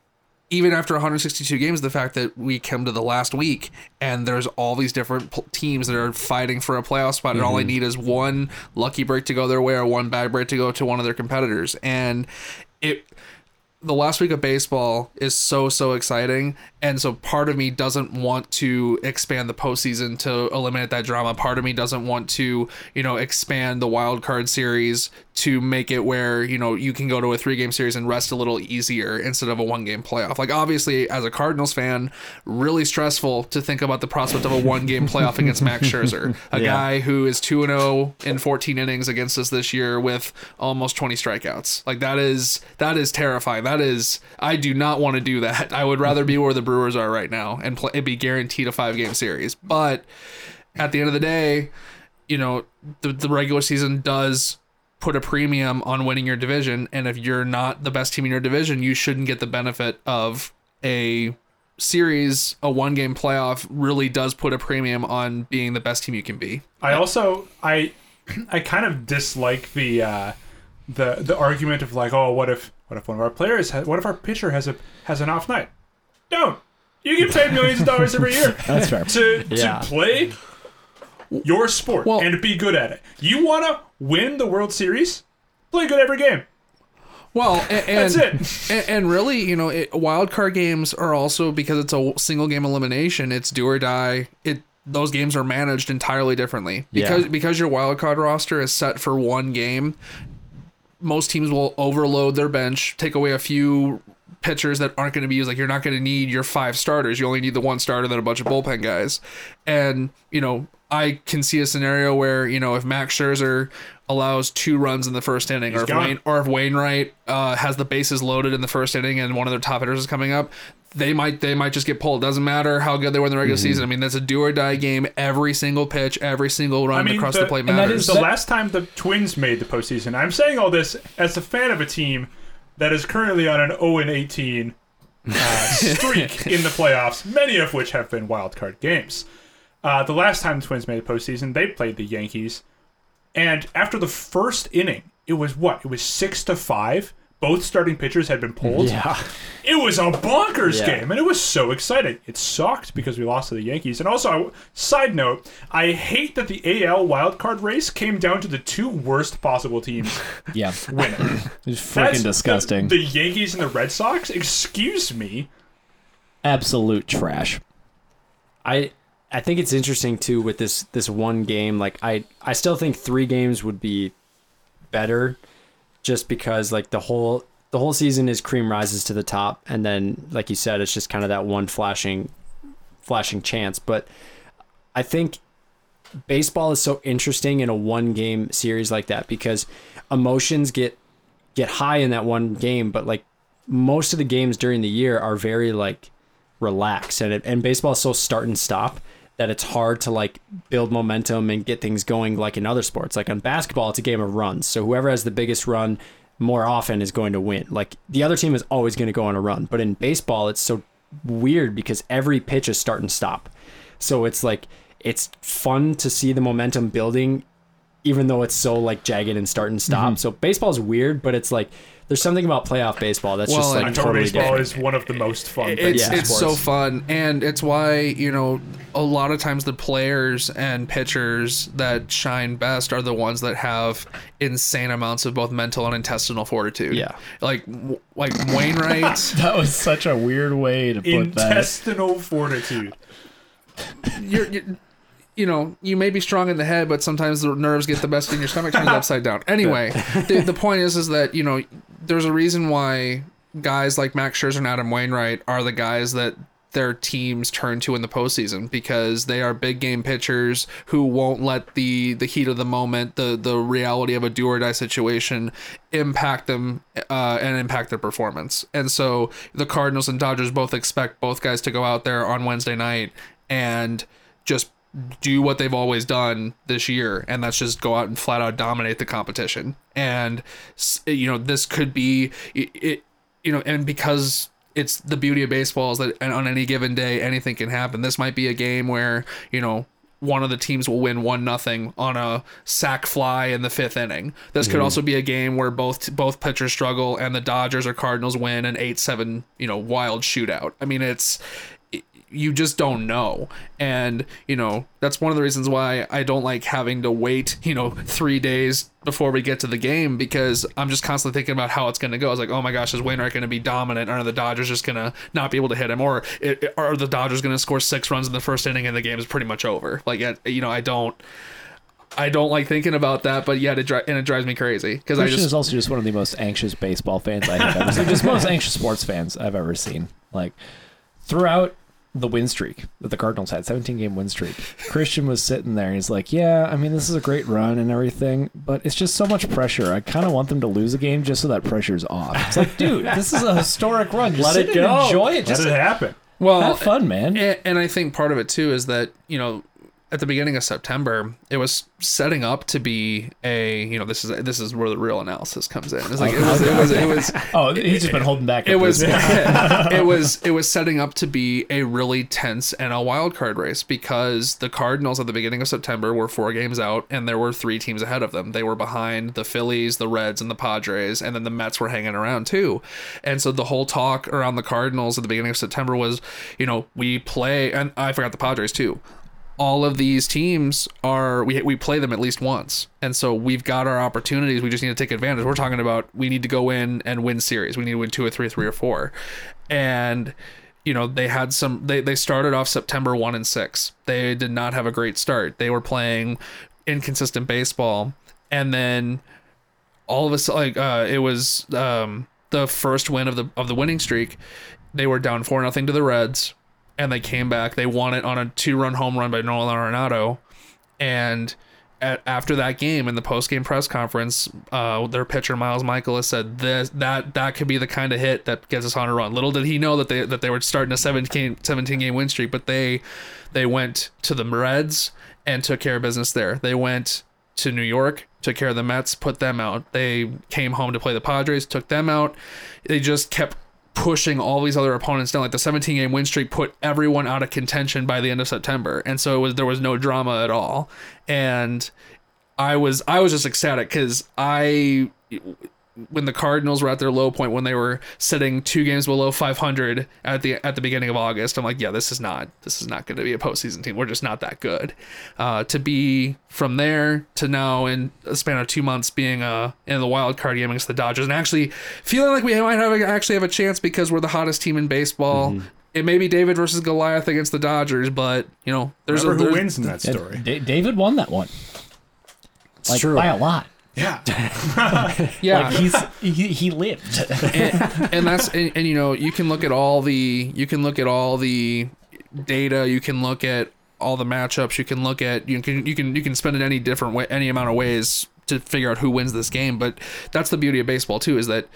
even after 162 games, the fact that we come to the last week and there's all these different teams that are fighting for a playoff spot, and all I mm-hmm. need is one lucky break to go their way or one bad break to go to one of their competitors, and it. The last week of baseball is so so exciting, and so part of me doesn't want to expand the postseason to eliminate that drama. Part of me doesn't want to, you know, expand the wild card series to make it where you know you can go to a three game series and rest a little easier instead of a one game playoff. Like obviously, as a Cardinals fan, really stressful to think about the prospect of a one game playoff against Max Scherzer, a Yeah. guy who is two and zero in 14 innings against us this year with almost 20 strikeouts. Like that is that is terrifying. That is I do not want to do that. I would rather be where the Brewers are right now and play, it be guaranteed a five game series. But at the end of the day, you know, the, the regular season does put a premium on winning your division. And if you're not the best team in your division, you shouldn't get the benefit of a series, a one game playoff really does put a premium on being the best team you can be. I also I I kind of dislike the uh, the the argument of like, oh, what if what if one of our players what if our pitcher has a has an off night? Don't. You get paid millions of dollars every year That's fair. to Yeah. to play your sport Well- and be good at it. You want to win the World Series? Play good every game. Well, a- and, That's it. And, and really, you know, it, wild card games are also because it's a single game elimination. It's do or die. It those games are managed entirely differently because Yeah. because your wild card roster is set for one game. Most teams will overload their bench, take away a few pitchers that aren't going to be used. Like you're not going to need your five starters. You only need the one starter, then a bunch of bullpen guys. And you know, I can see a scenario where you know if Max Scherzer allows two runs in the first inning, or if, gone. Wayne, or if Wainwright uh, has the bases loaded in the first inning and one of their top hitters is coming up, they might they might just get pulled. Doesn't matter how good they were in the regular season. I mean, that's a do or die game. Every single pitch, every single run I mean, across the- the plate and that matters. The That- last time the Twins made the postseason, I'm saying all this as a fan of a team that is currently on an 0 and 18 uh, streak in the playoffs, many of which have been wild card games. Uh, the last time the Twins made the postseason, they played the Yankees, and after the first inning, it was what? It was six to five. Both starting pitchers had been pulled. Yeah. It was a bonkers Yeah. game, and it was so exciting. It sucked because we lost to the Yankees. And also, I- side note, I hate that the AL wildcard race came down to the two worst possible teams Yeah. winning. It's That's freaking disgusting. The, the Yankees and the Red Sox. Excuse me. Absolute trash. I I think it's interesting too with this this one game. Like I I still think three games would be better, just because like the whole the whole season is cream rises to the top, and then like you said, it's just kind of that one flashing flashing chance. But I think baseball is so interesting in a one game series like that because emotions get get high in that one game, but like most of the games during the year are very like relaxed. And it, and baseball is so start and stop that it's hard to like build momentum and get things going like in other sports. Like on basketball, it's a game of runs. So whoever has the biggest run more often is going to win. Like the other team is always going to go on a run. But in baseball, it's so weird because every pitch is start and stop. So it's like it's fun to see the momentum building even though it's so like jagged and start and stop. Mm-hmm. So baseball is weird, but it's like there's something about playoff baseball that's Well, just and like October totally baseball different. is one of the most fun things it's in it's so fun and it's why you know a lot of times the players and pitchers that shine best are the ones that have insane amounts of both mental and intestinal fortitude Yeah. like like wainwright That was such a weird way to put that. Intestinal fortitude. you're, you're you know you may be strong in the head but sometimes the nerves get the best in your stomach turns upside down anyway the, the point is is that you know there's a reason why guys like max scherzer and adam wainwright are the guys that their teams turn to in the postseason because they are big game pitchers who won't let the the heat of the moment, the the reality of a do or die situation, impact them uh, and impact their performance. And so the Cardinals and Dodgers both expect both guys to go out there on Wednesday night and just do what they've always done this year and that's just go out and flat out dominate the competition and you know this could be it, it you know and because it's the beauty of baseball is that on any given day anything can happen. This might be a game where you know one of the teams will win one nothing on a sac fly in the fifth inning. This could mm-hmm. also be a game where both both pitchers struggle and the Dodgers or Cardinals win an eight seven you know wild shootout. I mean it's you just don't know. And you know that's one of the reasons why i don't like having to wait you know three days before we get to the game because i'm just constantly thinking about how it's going to go. I was like oh my gosh is wainwright going to be dominant? Or are the dodgers just going to not be able to hit him? Or it, are the dodgers going to score six runs in the first inning and the game is pretty much over? Like you know i don't I don't like thinking about that, but yet it dri- and it drives me crazy because I just is also just one of the most anxious baseball fans I have ever seen. Just most anxious sports fans I've ever seen. Like throughout the win streak that the Cardinals had, 17 game win streak. Christian was sitting there and he's like, Yeah, I mean, this is a great run and everything, but it's just so much pressure. I kind of want them to lose a game just so that pressure's off. It's like, dude, this is a historic run. Just Let sit it and go. Enjoy it. Let Just it happen. well have fun, man. And, and I think part of it too is that you know at the beginning of September it was setting up to be a you know this is this is where the real analysis comes in. It's like it was it was it was oh, he's just been holding back. it was it was it was setting up to be a really tense NL wild card race because the Cardinals at the beginning of September were four games out and there were three teams ahead of them. They were behind the Phillies, the Reds, and the Padres, and then the Mets were hanging around too. And so the whole talk around the Cardinals at the beginning of September was, you know, we play and I forgot the Padres too all of these teams are we we play them at least once. And so we've got our opportunities. We just need to take advantage. We're talking about we need to go in and win series. We need to win two or three, three or four. And you know, they had some they, they started off September one and six. They did not have a great start. They were playing inconsistent baseball. And then all of a sudden like uh it was um the first win of the of the winning streak. They were down four nothing to the Reds and they came back. They won it on a two-run home run by Nolan Arenado, and at, after that game in the post-game press conference, uh, their pitcher Miles Mikolas said this that that could be the kind of hit that gets us on a run. Little did he know that they that they were starting a 17 17 game win streak, but they they went to the Reds and took care of business there. They went to New York, took care of the Mets, put them out. They came home to play the Padres, took them out. They just kept pushing all these other opponents down. Like the 17 game win streak put everyone out of contention by the end of September, and so it was there was no drama at all. And I was I was just ecstatic because I when the Cardinals were at their low point when they were sitting two games below 500 at the at the beginning of August, I'm like, yeah, this is not this is not going to be a postseason team. We're just not that good. Uh, to be from there to now in a span of two months being uh, in the wild card game against the Dodgers and actually feeling like we might have actually have a chance because we're the hottest team in baseball. It may be David versus Goliath against the Dodgers, but you know, there's Remember a who there's- wins in that Yeah, story. David won that one. Like true. by a lot. Yeah. Yeah, Like he's he, he lived. and, and that's and, and you know you can look at all the you can look at all the data you can look at all the matchups you can look at you can you can you can spend it any different way any amount of ways to figure out who wins this game but that's the beauty of baseball too is that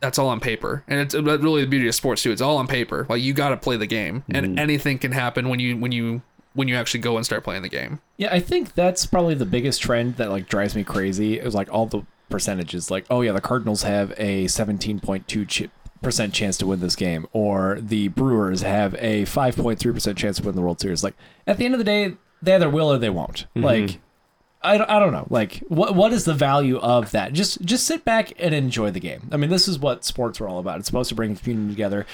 that's all on paper and it's really the beauty of sports too it's all on paper like you got to play the game and mm-hmm. anything can happen when you when you when you actually go and start playing the game Yeah, I think that's probably the biggest trend that like drives me crazy. Is like all the percentages. Like, oh yeah, the Cardinals have a 17.2 ch- percent chance to win this game, or the Brewers have a 5.3 percent chance to win the World Series. Like, at the end of the day, they either will or they won't. Mm-hmm. Like, I, don't- I don't know. Like, what what is the value of that? Just just sit back and enjoy the game. I mean, this is what sports are all about. It's supposed to bring the community together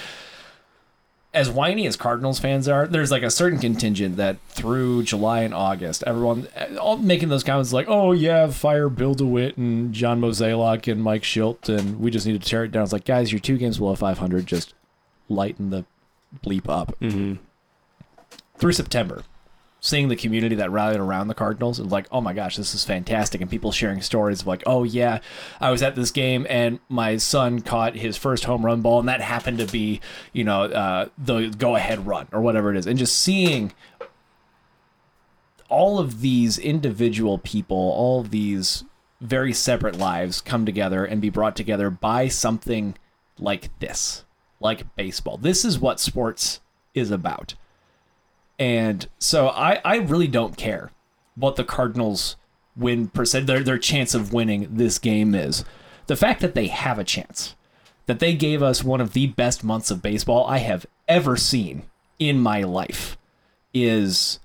as whiny as Cardinals fans are, there's like a certain contingent that through July and August, everyone all making those comments like, "Oh yeah, fire Bill DeWitt and John Mozeliak and Mike Shildt, and we just need to tear it down." It's like, guys, you're two games below 500. Just lighten the bleep up. Mm-hmm. Through September, seeing the community that rallied around the Cardinals and like, oh my gosh, this is fantastic, and people sharing stories of like, oh yeah, I was at this game and my son caught his first home run ball, and that happened to be, you know, uh, the go ahead run or whatever it is, and just seeing all of these individual people, all these very separate lives come together and be brought together by something like this, like baseball. This is what sports is about. And so I, I really don't care what the Cardinals win percent their their chance of winning this game is. The fact that they have a chance that they gave us one of the best months of baseball I have ever seen in my life is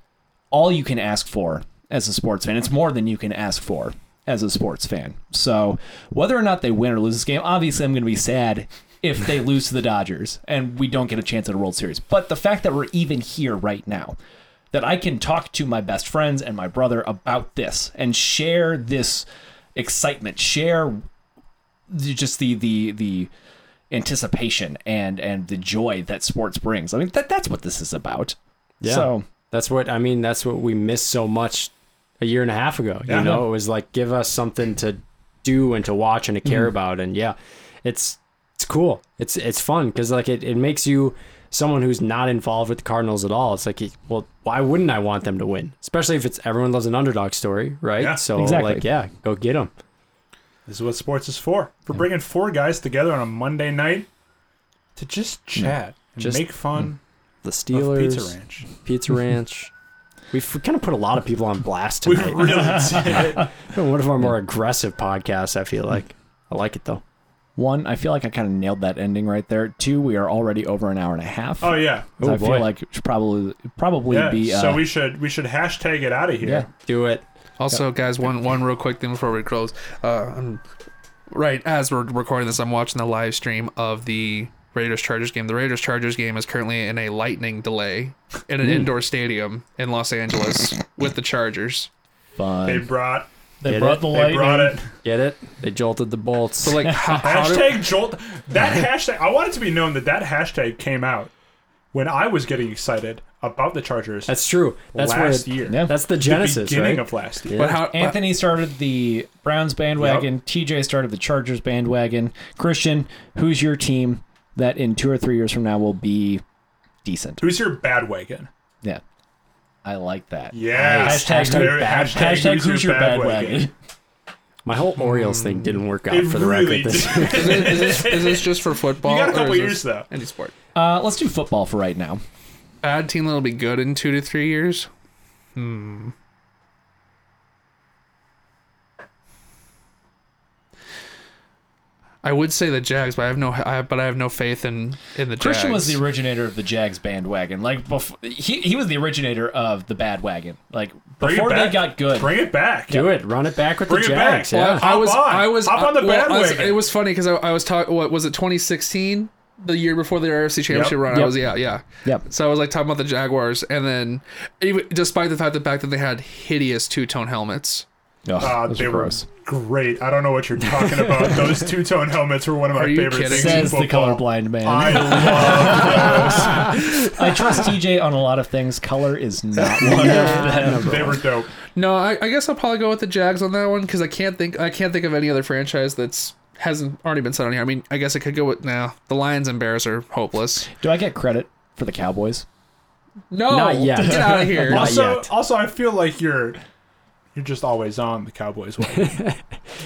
all you can ask for as a sports fan. It's more than you can ask for as a sports fan. So whether or not they win or lose this game, obviously I'm going to be sad if they lose to the Dodgers and we don't get a chance at a World Series. But the fact that we're even here right now, that I can talk to my best friends and my brother about this and share this excitement, share the- just the the the anticipation and and the joy that sports brings. I mean that that's what this is about. Yeah. So That's what I mean. That's what we missed so much a year and a half ago. Yeah. You know, it was like give us something to do and to watch and to care Mm-hmm. about. And yeah, it's it's cool. It's it's fun because like it, it makes you someone who's not involved with the Cardinals at all. It's like, well, why wouldn't I want them to win? Especially if it's everyone loves an underdog story, right? Yeah, so exactly. like, yeah, go get them. This is what sports is for. For bringing four guys together on a Monday night to just hmm. chat and Just- make fun hmm. The of Steelers, Pizza Ranch. Pizza Ranch. We've kind of put a lot of people on blast We tonight. really did. One of our more aggressive podcasts, I feel like. I like it though. One, I feel like I kind of nailed that ending right there. Two, we are already over an hour and a half. Oh yeah, So Oh, I feel like it should probably probably yeah. be uh, so we should we should hashtag it out of here. yeah. Do it. Also, guys, one one real quick thing before we close. Uh, I'm, right as we're recording this, I'm watching the live stream of the Raiders Chargers game. The Raiders Chargers game is currently in a lightning delay in an indoor stadium in Los Angeles with the Chargers. fun. They brought They Get brought it? the they lightning. brought it. Get it? They jolted the bolts. So like, how, how do, Hashtag jolt. That hashtag. I want it to be known that that hashtag came out when I was getting excited about the Chargers that's true. That's last where year. Yeah. That's the The genesis, beginning right? of last year. Yeah. but how? Anthony started the Browns bandwagon. TJ started the Chargers bandwagon. Christian, who's your team that in two or three years from now will be decent? Who's your bad wagon? Yeah, I like that. Yes. Hashtag Very- bad- Hashtag who's your bad wagon? My whole Orioles thing didn't work out It for the really record. This did. is, it, is, this, is this just for football? You got a or couple is years this though. Any sport. Uh, let's do football for right now. Bad team that'll be good in two to three years. Hmm. I would say the Jags, but I have no, I, but I have no faith in in the Christian was the originator of the Jags bandwagon. Like before, he he was the originator of the bad wagon. Like Bring it before they back. got good. Bring it back. Do it. Run it back with Bring the it back. Jags. Well, Yeah. Hop I was, on. I was, Hop on the well, I was- bandwagon. it was funny because I, I was talking. What was it? 2016, the year before the AFC Championship Yep. run. I Yep. was yeah, yeah. Yep. So I was like talking about the Jaguars, and then even despite the fact the fact that they had hideous two tone helmets. Oh, Uh, those they are were gross. great. I don't know what you're talking about. Those two tone helmets were one of my Are you favorite kidding? things in Says the colorblind man. I love I trust TJ on a lot of things. Color is not one of them. They were dope. No, I, I guess I'll probably go with the Jags on that one because I can't think I can't think of any other franchise that's hasn't already been said on here. I mean, I guess I could go with now. the Lions and Bears are hopeless. Do I get credit for the Cowboys? No, Not yet. Get out of here. Also, yet. also, I feel like you're you're just always on the Cowboys wagon.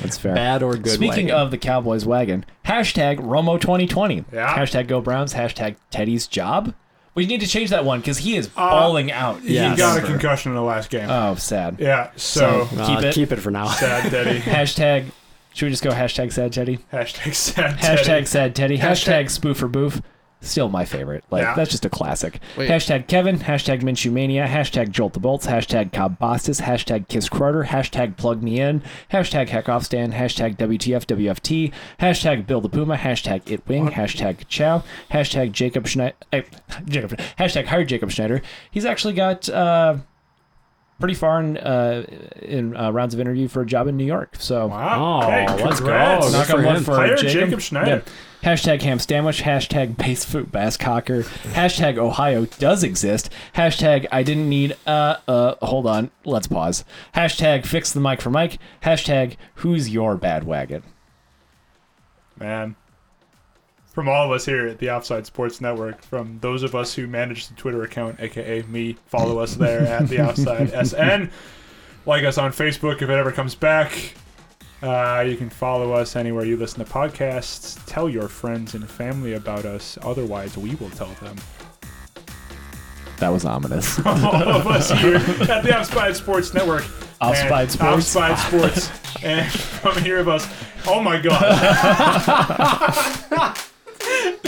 That's fair. Bad or good. Speaking wagon. of the Cowboys wagon, hashtag Romo 2020. Yeah. Hashtag Go Browns. Hashtag Teddy's job. We need to change that one because he is Uh, balling out. Yes. He got a concussion in the last game. Oh, sad. yeah. So, So- Uh, keep it. Keep it for now. sad Teddy. Hashtag. Should we just go hashtag sad Teddy? Hashtag sad Hashtag sad Teddy. Hashtag- Hashtag spoofer boof. Still my favorite. Like Yeah. that's just a classic. Wait. Hashtag Kevin. Hashtag Minshew Mania. Hashtag Jolt the Bolts. Hashtag Cobb Bostis. Hashtag Kiss Crowder. Hashtag Plug Me In. Hashtag Heck Off Stand. Hashtag WTF WFT. Hashtag Bill the Puma. Hashtag It Wing. Hashtag Chow. Hashtag Jacob Schneider. Jacob. Hashtag Hire Jacob Schneider. He's actually got. Uh, Pretty far in uh, in uh, rounds of interview for a job in New York. So Wow. Oh, hey, let's go. congrats. Good Knock for on wood him. for Hire Jacob. Jacob Schneider. Yeah. Hashtag ham sandwich. Hashtag base food bass cocker. Hashtag Ohio does exist. Hashtag I didn't need uh uh hold on. Let's pause. Hashtag fix the mic for Mike. Hashtag who's your bad wagon. Man. From all of us here at the Offside Sports Network, from those of us who manage the Twitter account, aka me, follow us there at the Offside SN. Like us on Facebook if it ever comes back. Uh, you can follow us anywhere you listen to podcasts. Tell your friends and family about us. Otherwise, we will tell them. That was ominous. all of us here at the Offside Sports Network. Offside Sports. Offside Sports. and from here of us. Oh my god.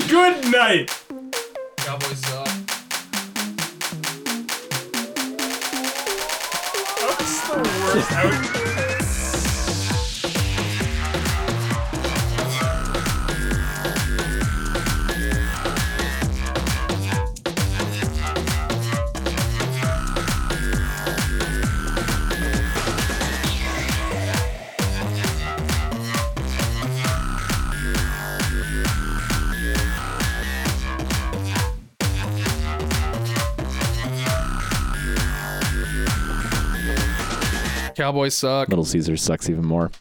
Good night. Cowboys. That's the worst Cowboys suck. Little Caesars sucks even more.